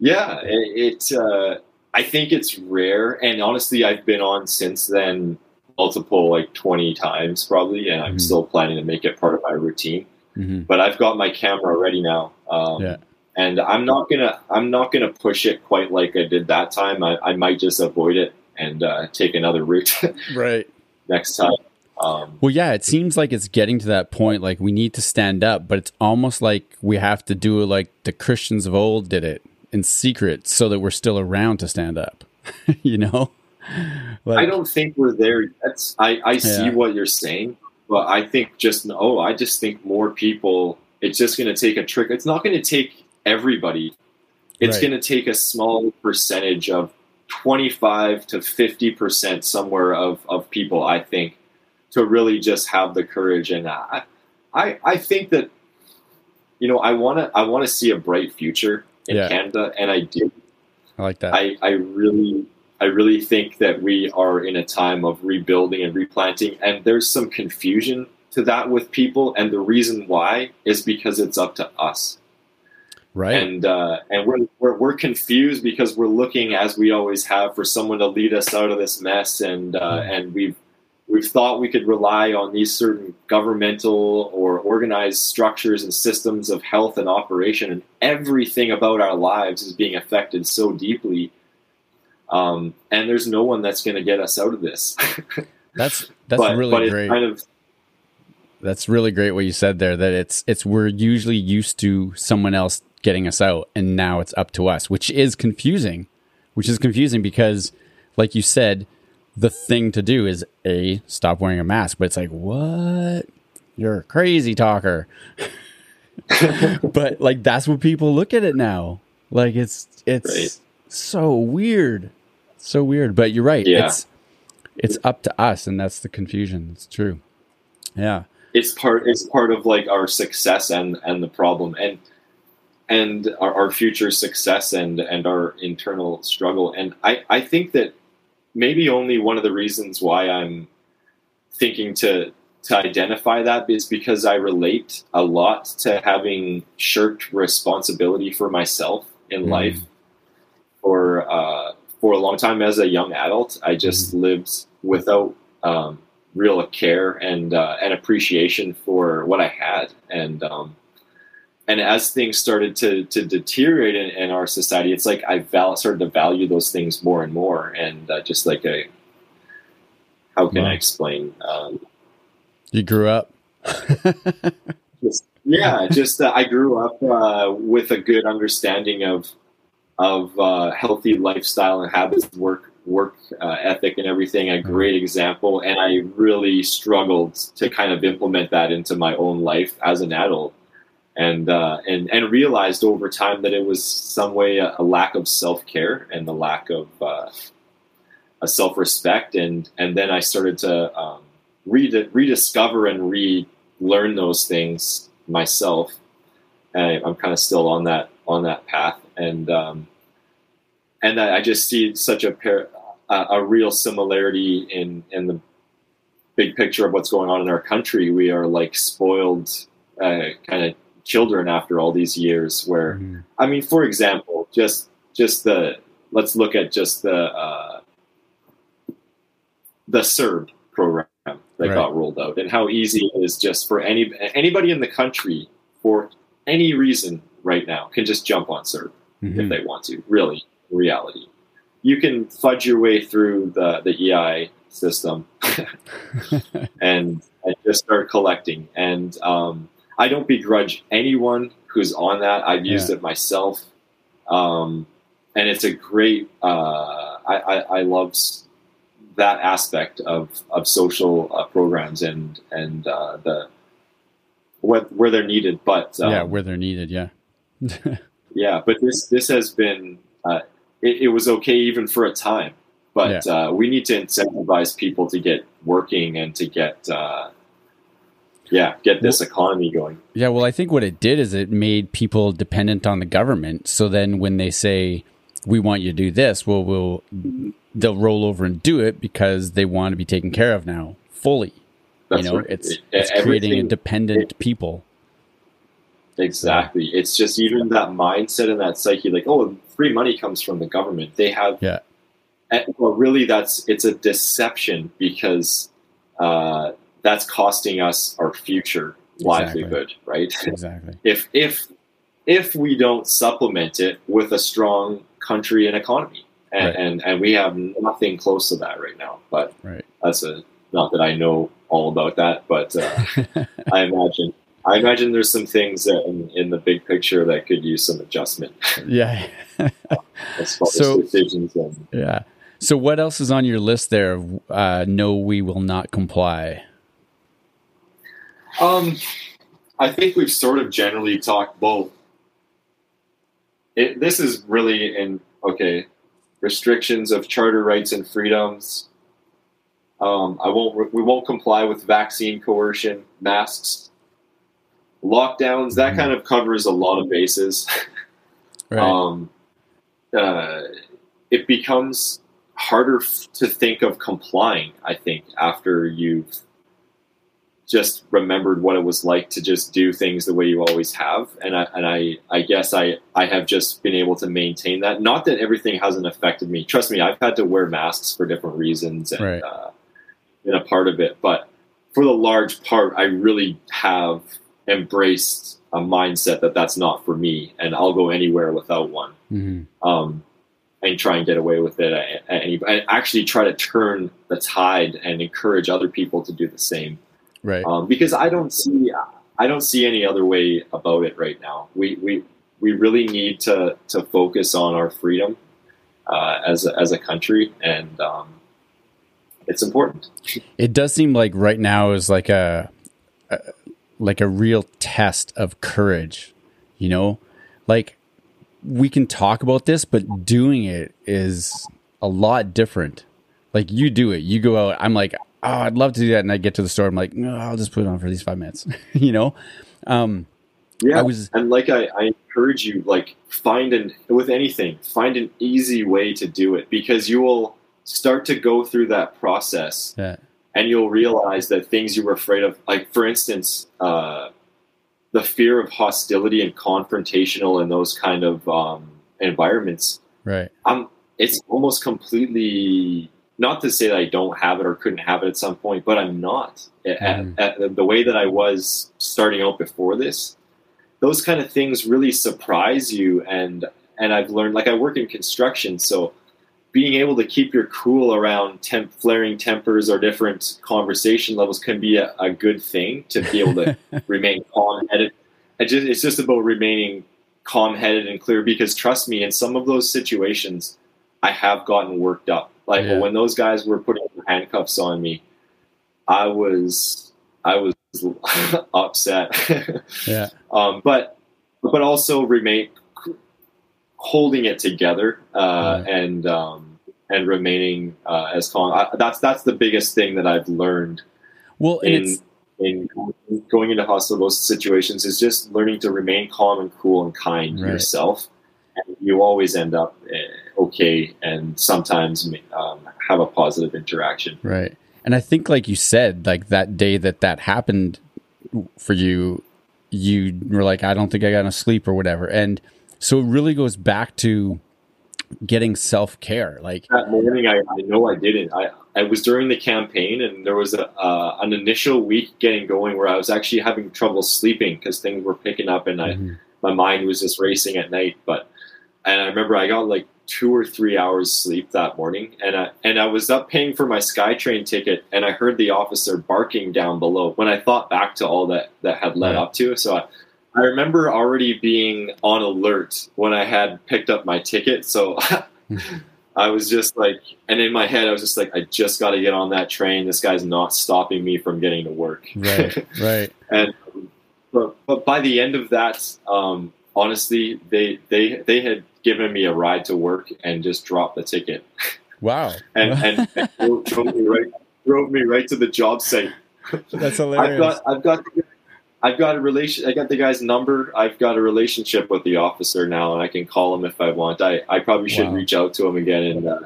Yeah, it. it uh, I think it's rare, and honestly, I've been on since then multiple, like twenty times probably, and I'm Mhm. still planning to make it part of my routine. hmm But I've got my camera ready now, um, Yeah. And I'm not gonna I'm not gonna push it quite like I did that time. I, I might just avoid it and uh, take another route Right. next time. Um, Well, yeah, it seems like it's getting to that point. Like we need to stand up, but it's almost like we have to do it like the Christians of old did it in secret, so that we're still around to stand up. you know, like, I don't think we're there yet. I, I see Yeah. what you're saying, but I think just oh, I just think more people. It's just going to take a trick. It's not going to take everybody. It's Right. going to take a small percentage of twenty five to fifty percent somewhere of of people. I think to really just have the courage, and I I, I think that you know I want to I want to see a bright future in Yeah. Canada, and I do. I like that. I, I really I really think that we are in a time of rebuilding and replanting and there's some confusion to that with people and the reason why is because it's up to us right. and uh, and we're, we're we're confused because we're looking as we always have for someone to lead us out of this mess and uh, Mm. and we've we've thought we could rely on these certain governmental or organized structures and systems of health and operation and everything about our lives is being affected so deeply um, and there's no one that's going to get us out of this that's that's but, really but great. kind of That's really great what you said there. That it's it's we're usually used to someone else getting us out, and now it's up to us, which is confusing. Which is confusing because, like you said, the thing to do is a stop wearing a mask. But it's like what? You're a crazy talker. but like that's what people look at it now. Like it's it's Right. so weird. So weird, but you're right. Yeah. It's it's up to us, and that's the confusion. It's true. Yeah. it's part it's part of like our success and and the problem and and our, our future success and and our internal struggle. And i i think that maybe only one of the reasons why i'm thinking to to identify that is because i relate a lot to having shirked responsibility for myself in Mm. life for uh for a long time. As a young adult i just lived without um real care and uh, and appreciation for what I had, and um, and as things started to to deteriorate in, in our society, it's like I val- started to value those things more and more, and uh, just like a how can Wow. I explain? Um, You grew up. just, yeah, just uh, I grew up uh, with a good understanding of of uh, healthy lifestyle and habits, work work uh, ethic, and everything. A great example, and I really struggled to kind of implement that into my own life as an adult, and uh, and and realized over time that it was some way a, a lack of self care and the lack of uh, a self respect, and and then I started to um, redi- rediscover and relearn those things myself. And I, I'm kind of still on that on that path, and um, and I, I just see such a pair, a, a real similarity in in the big picture of what's going on in our country. We are like spoiled uh, kind of children after all these years. Where Mhm. I mean, for example, just just the let's look at just the uh, the CERB program that Right. got rolled out, and how easy it is just for any anybody in the country for any reason right now can just jump on CERB if Mhm. they want to. Really, reality, you can fudge your way through the the EI system and, and just start collecting. And um, I don't begrudge anyone who's on that. I've used Yeah. it myself, um, and it's a great. Uh, I, I, I love that aspect of of social uh, programs and and uh, the where, where they're needed. But um, yeah, where they're needed. Yeah. yeah, but this this has been uh, it, it was okay even for a time, but uh, we need to incentivize people to get working and to get uh, yeah get this economy going. Yeah, well, I think what it did is it made people dependent on the government. So then when they say we want you to do this, well, we'll they'll roll over and do it because they want to be taken care of now fully. That's you know, right. it's It- it's creating a dependent people. Exactly. It's just even that mindset and that psyche, like, oh, free money comes from the government. They have, Yeah. and- well, really, that's it's a deception because uh, that's costing us our future Exactly. livelihood, right? Exactly. if if if we don't supplement it with a strong country and economy, and Right. and, and we have nothing close to that right now. But Right. that's a not that I know all about that, but uh, I imagine I imagine there's some things in, in the big picture that could use some adjustment yeah. So- and yeah. So what else is on your list there? Uh, no, we will not comply. Um, I think we've sort of generally talked both. It, this is really in okay restrictions of charter rights and freedoms. Um, I won't. We won't comply with vaccine coercion, masks, lockdowns. That Mhm. kind of covers a lot of bases. Right. um, uh, it becomes harder f- to think of complying. I think after you've just remembered what it was like to just do things the way you always have, and I and I I guess I I have just been able to maintain that. Not that everything hasn't affected me. Trust me, I've had to wear masks for different reasons and Right. uh, been a part of it, but for the large part, I really have embraced a mindset that that's not for me, and I'll go anywhere without one, Mhm. um, and try and get away with it. at And actually try to turn the tide and encourage other people to do the same, Right. um, because I don't see I don't see any other way about it right now. We we we really need to to focus on our freedom uh, as a, as a country, and um, it's important. it does seem like right now is like a, a like a real test of courage you know like we can talk about this but doing it is a lot different. Like you do it, you go out. I'm like, oh, I'd love to do that, and I get to the store. I'm like, no, I'll just put it on for these five minutes. you know, um, yeah. I was- and like I, I encourage you, like find an with anything, find an easy way to do it because you will start to go through that process yeah, and you'll realize that things you were afraid of, like for instance, uh, the fear of hostility and confrontational and those kind of um, environments. right, I'm. It's almost completely not to say that I don't have it or couldn't have it at some point, but I'm not. Mhm. At, at the way that I was starting out before this, those kind of things really surprise you, and and I've learned. Like I work in construction, so being able to keep your cool around temp, flaring tempers or different conversation levels can be a, a good thing to be able to remain calm headed. Just, it's just about remaining calm headed and clear because trust me, in some of those situations, I have gotten worked up. Like Yeah. when those guys were putting handcuffs on me, I was I was upset. yeah, um, but but also remain holding it together uh, and um, and remaining uh, as calm. I, that's that's the biggest thing that I've learned well, in in going into hostile situations is just learning to remain calm and cool and kind Right. yourself. And you always end up uh, okay, and sometimes um, have a positive interaction. Right. And I think, like you said, like that day that that happened for you, you were like, I don't think I got enough sleep or whatever. And so it really goes back to getting self care. Like, that morning I, I know I didn't. I, I was during the campaign and there was a, uh, an initial week getting going where I was actually having trouble sleeping because things were picking up and I, Mhm. my mind was just racing at night. But and I remember I got like two or three hours sleep that morning and I, and I was up paying for my SkyTrain ticket and I heard the officer barking down below when I thought back to all that that had led up to. So I, I remember already being on alert when I had picked up my ticket. So I was just like, and in my head, I was just like, I just got to get on that train. This guy's not stopping me from getting to work. right, right. and but, but by the end of that, um, honestly, they they they had given me a ride to work and just dropped the ticket Wow. and and, and drove me right drove me right to the job site. That's I've hilarious. got I've got I've got a relation. I got the guy's number. I've got a relationship with the officer now, and I can call him if I want. I, I probably should Wow. reach out to him again and uh,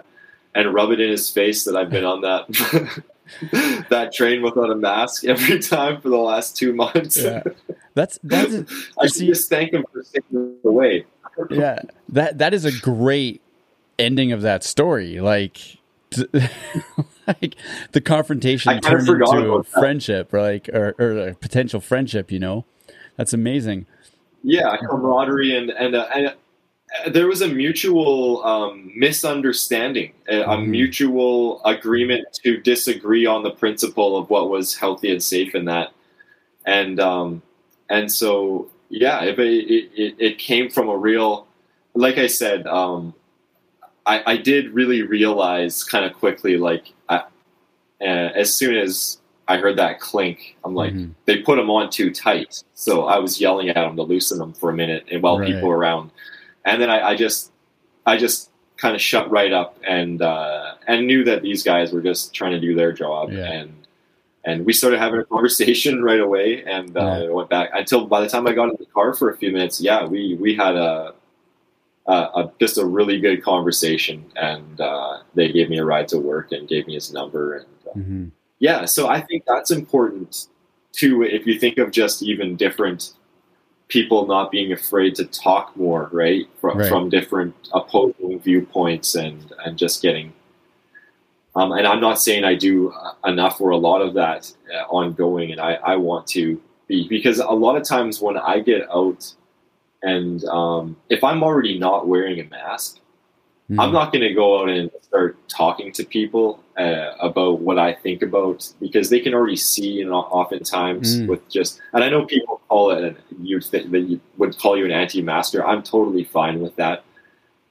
and rub it in his face that I've been on that that train without a mask every time for the last two months. yeah. That's, that's, I should See- just thank him for saving the way. Yeah. That, that is a great ending of that story. Like, t- like the confrontation turned into a friendship or like, or, or a potential friendship, you know? That's amazing. Yeah, camaraderie and and uh, and. uh, There was a mutual um, misunderstanding, a, a Mhm. mutual agreement to disagree on the principle of what was healthy and safe in that, and um, and so yeah, it, it, it, it came from a real, like I said, um, I, I did really realize kind of quickly, like I, uh, as soon as I heard that clink, I'm like, Mhm. they put them on too tight. So I was yelling at them to loosen them for a minute, and while Right. people were around, and then I, I just, I just kind of shut right up and uh, and knew that these guys were just trying to do their job, Yeah. and and we started having a conversation right away, and uh, Yeah. went back until by the time I got in the car for a few minutes, yeah, we we had a. A, a, just a really good conversation, and uh, they gave me a ride to work and gave me his number, and uh, Mhm. yeah, so I think that's important too. If you think of just even different people not being afraid to talk more, right, from, Right. from different opposing viewpoints, and and just getting. Um, and I'm not saying I do uh, enough or a lot of that uh, ongoing, and I, I want to be because a lot of times when I get out, and um, if I'm already not wearing a mask, Mhm. I'm not going to go out and start talking to people uh, about what I think about because they can already see, and oftentimes Mm. with just, and I know people call it, you th- that you would call you an anti-masker. I'm totally fine with that,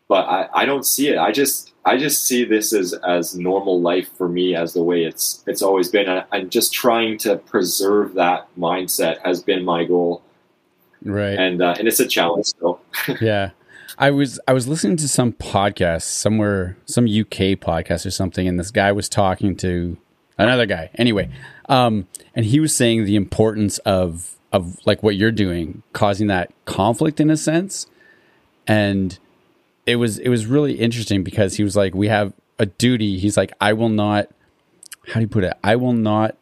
but I, I don't see it. I just, I just see this as as normal life for me, as the way it's it's always been. And I'm just trying to preserve that mindset has been my goal, Right. and uh, and it's a challenge still. yeah. I was I was listening to some podcast somewhere, some UK podcast or something, and this guy was talking to another guy. Anyway, um, and he was saying the importance of of like what you're doing, causing that conflict in a sense, and it was it was really interesting because he was like, we have a duty. He's like, I will not. How do you put it? I will not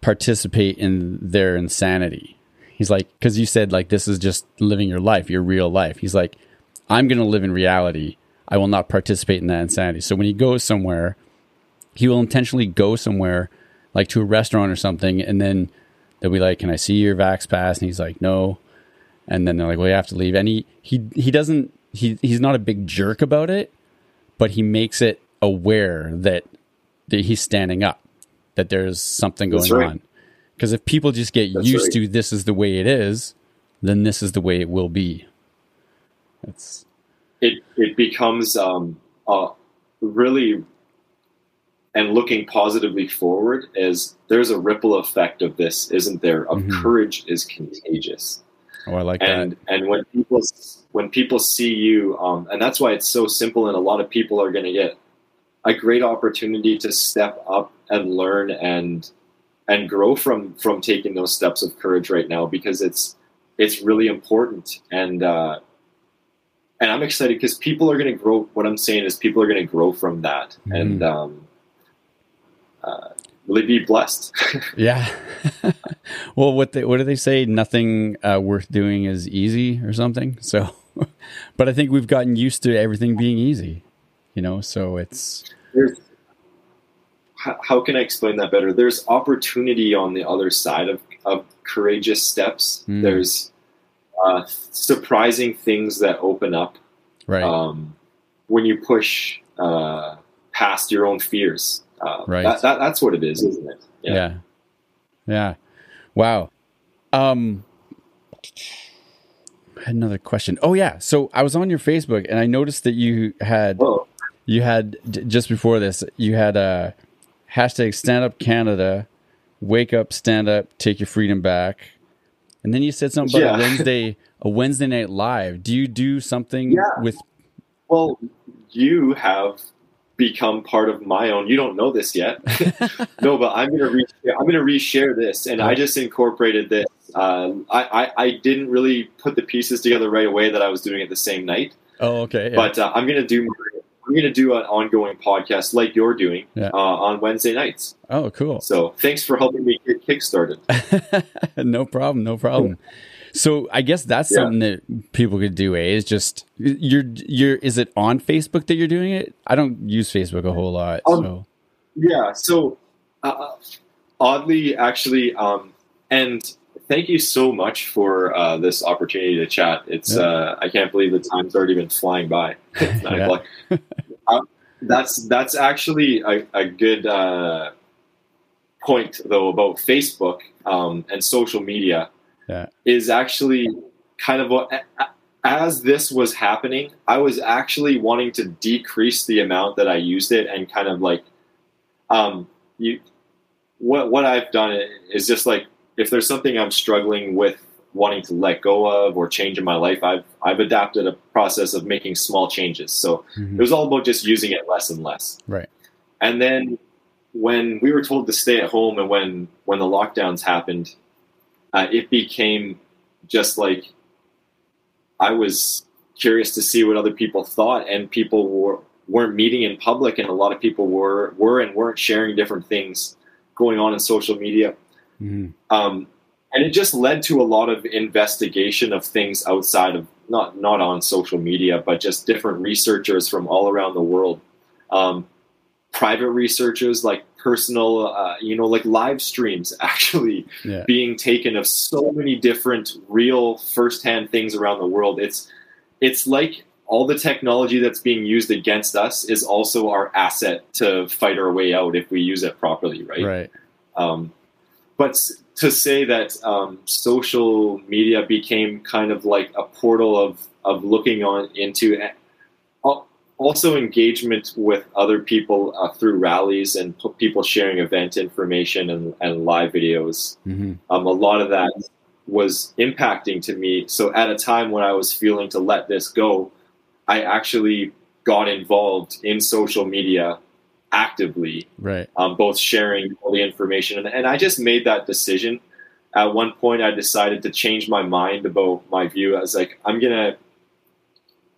participate in their insanity. He's like, because you said like this is just living your life, your real life. He's like, I'm going to live in reality. I will not participate in that insanity. So when he goes somewhere, he will intentionally go somewhere, like to a restaurant or something, and then they'll be like, "Can I see your Vax pass?" And he's like, "No." And then they're like, "Well, you have to leave." And he he he doesn't he he's not a big jerk about it, but he makes it aware that, that he's standing up, that there's something going right. on. Because if people just get That's used right. to this is the way it is, then this is the way it will be. It's it it becomes um, uh, really and looking positively forward is there's a ripple effect of this, isn't there? Of Mhm. courage is contagious, oh, I like and that. and when people when people see you, um, and that's why it's so simple, and a lot of people are going to get a great opportunity to step up and learn and and grow from from taking those steps of courage right now because it's it's really important and uh, and I'm excited because people are going to grow. What I'm saying is people are going to grow from that Mhm. and um, uh, really be blessed. Yeah. well, what they, what do they say? Nothing uh, worth doing is easy or something. So, but I think we've gotten used to everything being easy, you know. So it's There's, how, can I explain that better? There's opportunity on the other side of, of courageous steps. Mm. There's uh, surprising things that open up right. um, when you push uh, past your own fears. Uh, Right. That, that, that's what it is, isn't it? yeah. yeah. Wow. Um, had another question. Oh yeah. So I was on your Facebook and I noticed that you had Whoa. you had just before this you had a hashtag stand up canada wake up stand up take your freedom back and then you said something about a wednesday a wednesday night live do you do something Yeah. with Well, you have become part of my own. You don't know this yet. no, but I'm gonna re- I'm gonna reshare this, and I just incorporated this. Uh, I, I I didn't really put the pieces together right away that I was doing it the same night, oh okay yeah. but uh, I'm gonna do I'm gonna do an ongoing podcast like you're doing Yeah. uh, on Wednesday nights. oh cool So thanks for helping me get kickstarted. no problem no problem so i guess that's Yeah. something that people could do eh is just you're you're is it on facebook that you're doing it i don't use facebook a whole lot Um, so Yeah. So, uh, oddly, actually, um, and thank you so much for uh, this opportunity to chat. It's Yeah. uh, I can't believe the time's already been flying by. It's nine Yeah. o'clock. Uh, that's that's actually a, a good uh, point though about Facebook um, and social media. Yeah. Is actually kind of what. As this was happening, I was actually wanting to decrease the amount that I used it and kind of like um, you what what I've done is just like if there's something I'm struggling with wanting to let go of or change in my life, I've I've adapted a process of making small changes. So mhm. it was all about just using it less and less. right And then when we were told to stay at home and when when the lockdowns happened, uh, it became just like I was curious to see what other people thought, and people were weren't meeting in public, and a lot of people were were and weren't sharing different things going on in social media. Mhm. Um, and it just led to a lot of investigation of things outside of not not on social media, but just different researchers from all around the world. Um, private researchers, like personal, uh, you know, like live streams actually yeah being taken of so many different real firsthand things around the world. It's it's like all the technology that's being used against us is also our asset to fight our way out if we use it properly, right? right Um, but to say that um, social media became kind of like a portal of of looking on into also engagement with other people uh, through rallies and p- people sharing event information and, and live videos. hmm Um, a lot of that was impacting to me. So at a time when I was feeling to let this go, I actually got involved in social media actively, right? Um, both sharing all the information, and, and I just made that decision. At one point, I decided to change my mind about my view. I was like, I'm gonna,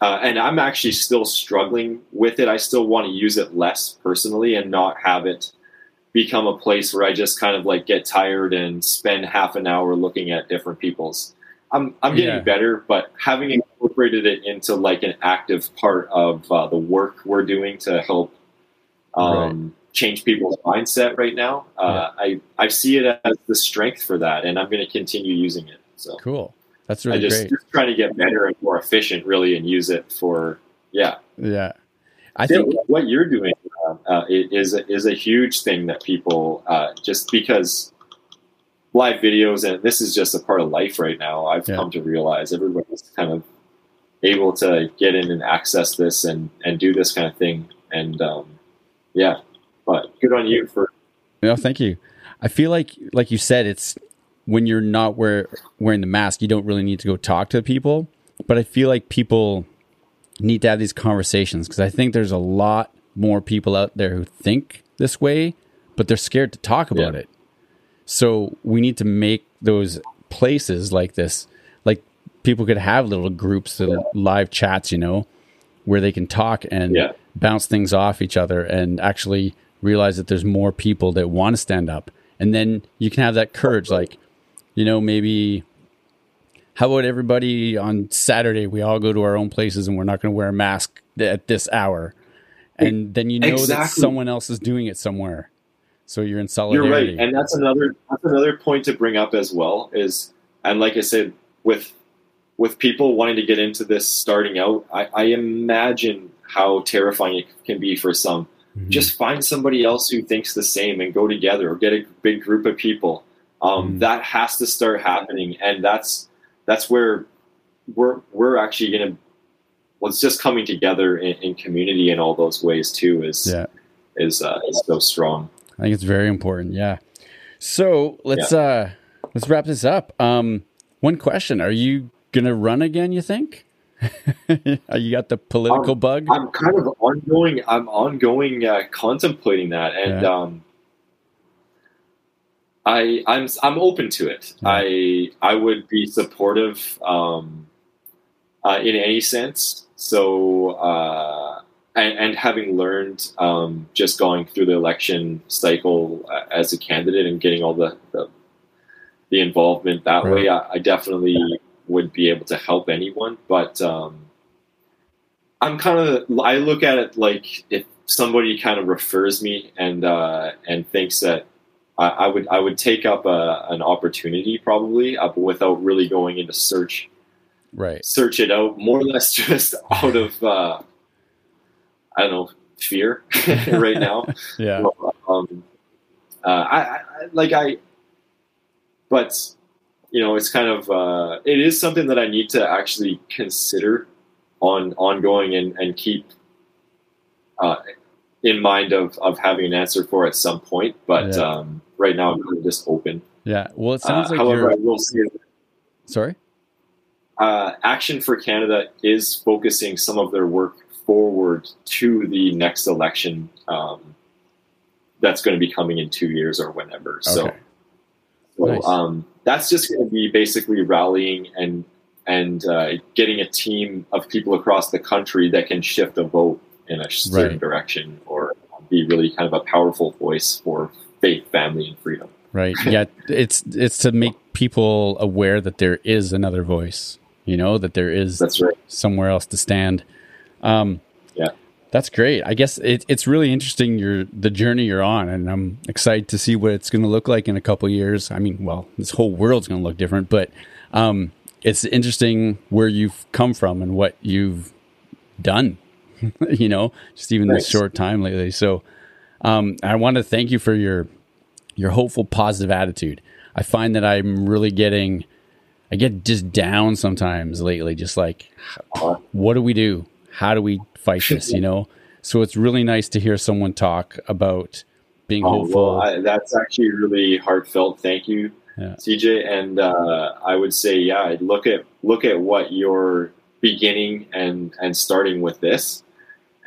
uh, and I'm actually still struggling with it. I still want to use it less personally and not have it become a place where I just kind of like get tired and spend half an hour looking at different people's. I'm I'm getting Yeah. better, but having incorporated it into like an active part of uh, the work we're doing to help um, change people's mindset right now, uh, I I see it as the strength for that, and I'm going to continue using it. So Cool. That's I really just, great. just trying to get better and more efficient, really, and use it for yeah. Yeah. I Yeah, think what you're doing uh, uh, is is a huge thing that people uh, just because live videos and this is just a part of life right now. I've Yeah. come to realize everybody's kind of able to get in and access this and and do this kind of thing. And um, yeah, but good on you for No, thank you. I feel like, like you said, it's when you're not wear, wearing the mask, you don't really need to go talk to people. But I feel like people need to have these conversations because I think there's a lot more people out there who think this way, but they're scared to talk about Yeah. it. So we need to make those places like this, like people could have little groups, little live chats, you know, where they can talk and Yeah. Bounce things off each other and actually realize that there's more people that want to stand up. And then you can have that courage, like, you know, maybe how about everybody on Saturday we all go to our own places and we're not going to wear a mask at this hour. And then you know that someone else is doing it somewhere. So you're in solidarity. You're right, and that's another that's another point to bring up as well. Is and like I said, with with people wanting to get into this starting out, I, I imagine how terrifying it can be for some. Mhm. Just find somebody else who thinks the same and go together, or get a big group of people. Um, Mhm. That has to start happening, and that's that's where we're we're actually going to. Well, it's just coming together in, in community in all those ways too. Is yeah. is uh, is so strong. I think it's very important. Yeah. So let's uh let's wrap this up. Um one question. Are you gonna run again, you think? You got the political Um, bug? I'm kind of ongoing. I'm ongoing uh, contemplating that, and Yeah. um, I I'm I'm open to it. Yeah. I I would be supportive um, uh, in any sense. So uh, and, and having learned um, just going through the election cycle uh, as a candidate and getting all the the, the involvement that Right. way, I, I definitely would be able to help anyone. But um, I'm kind of I look at it like if somebody kind of refers me and uh, and thinks that I, I would I would take up a, an opportunity probably uh, without really going into search right. search it out more or less just out of uh, I don't know fear right now. Yeah. Um, uh, I I- like I, but you know, it's kind of uh, it is something that I need to actually consider on ongoing and and keep uh, in mind of of having an answer for at some point. But Yeah. um, right now, I'm just open. Yeah. Well it sounds Uh, like however, I you're will say sorry? uh, Action 4 Canada is focusing some of their work forward to the next election um, that's going to be coming in two years or whenever. Okay. so Nice. um, that's just going to be basically rallying and and uh, getting a team of people across the country that can shift a vote in a certain Right. direction or be really kind of a powerful voice for faith, family, and freedom. Right. Yeah. It's it's to make people aware that there is another voice. You know, that there is That's right. somewhere else to stand. Um, Yeah. That's great. I guess it, it's really interesting your the journey you're on, and I'm excited to see what it's going to look like in a couple years. I mean, well, this whole world's going to look different, but um, it's interesting where you've come from and what you've done. you know, just even this short time lately. So, um, I want to thank you for your your hopeful, positive attitude. I find that I'm really getting, I get just down sometimes lately, just like, what do we do? How do we fight this? You know? So it's really nice to hear someone talk about being Oh, hopeful. well, I, that's actually really heartfelt. Thank you, Yeah. CJ. And uh, I would say, yeah, look at look at what you're beginning and and starting with this,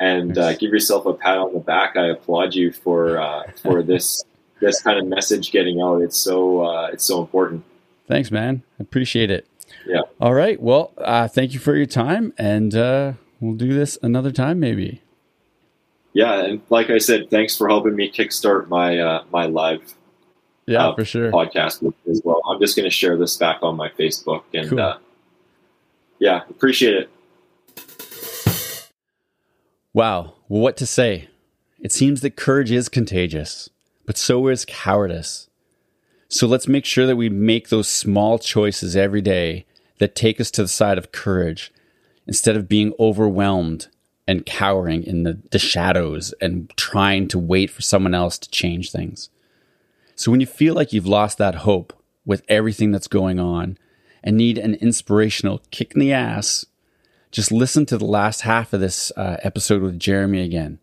and uh, give yourself a pat on the back. I applaud you for uh, for this this kind of message getting out. It's so uh, it's so important. Thanks, man. I appreciate it. Yeah. All right. Well, uh, thank you for your time, and uh, we'll do this another time, maybe. Yeah, and like I said, thanks for helping me kickstart my uh, my live Yeah, Uh, for sure. podcast as well. I'm just going to share this back on my Facebook, and Cool. uh, yeah, appreciate it. Wow. Well, what to say? It seems that courage is contagious, but so is cowardice. So let's make sure that we make those small choices every day that take us to the side of courage instead of being overwhelmed and cowering in the, the shadows and trying to wait for someone else to change things. So when you feel like you've lost that hope with everything that's going on and need an inspirational kick in the ass, just listen to the last half of this uh, episode with Jeremy again.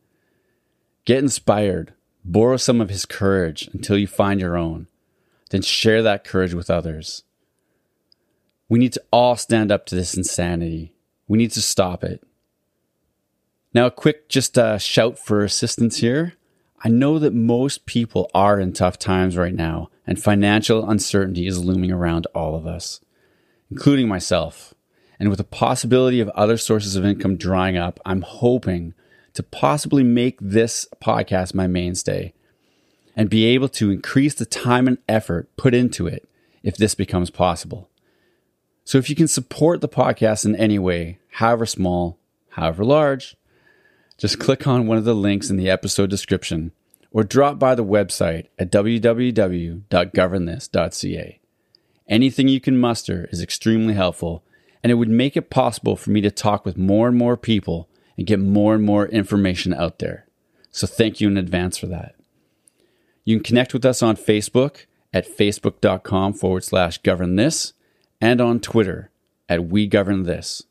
Get inspired, borrow some of his courage until you find your own, then share that courage with others. We need to all stand up to this insanity. We need to stop it. Now, a quick just uh, shout for assistance here. I know that most people are in tough times right now, and financial uncertainty is looming around all of us, including myself. And with the possibility of other sources of income drying up, I'm hoping to possibly make this podcast my mainstay and be able to increase the time and effort put into it if this becomes possible. So if you can support the podcast in any way, however small, however large, just click on one of the links in the episode description or drop by the website at www.governthis.ca. Anything you can muster is extremely helpful, and it would make it possible for me to talk with more and more people and get more and more information out there. So thank you in advance for that. You can connect with us on Facebook at facebook.com forward slash govern this and on Twitter at we govern this.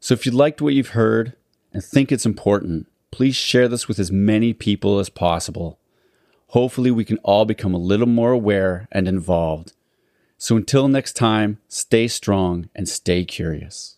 So if you liked what you've heard and think it's important, please share this with as many people as possible. Hopefully, we can all become a little more aware and involved. So until next time, stay strong and stay curious.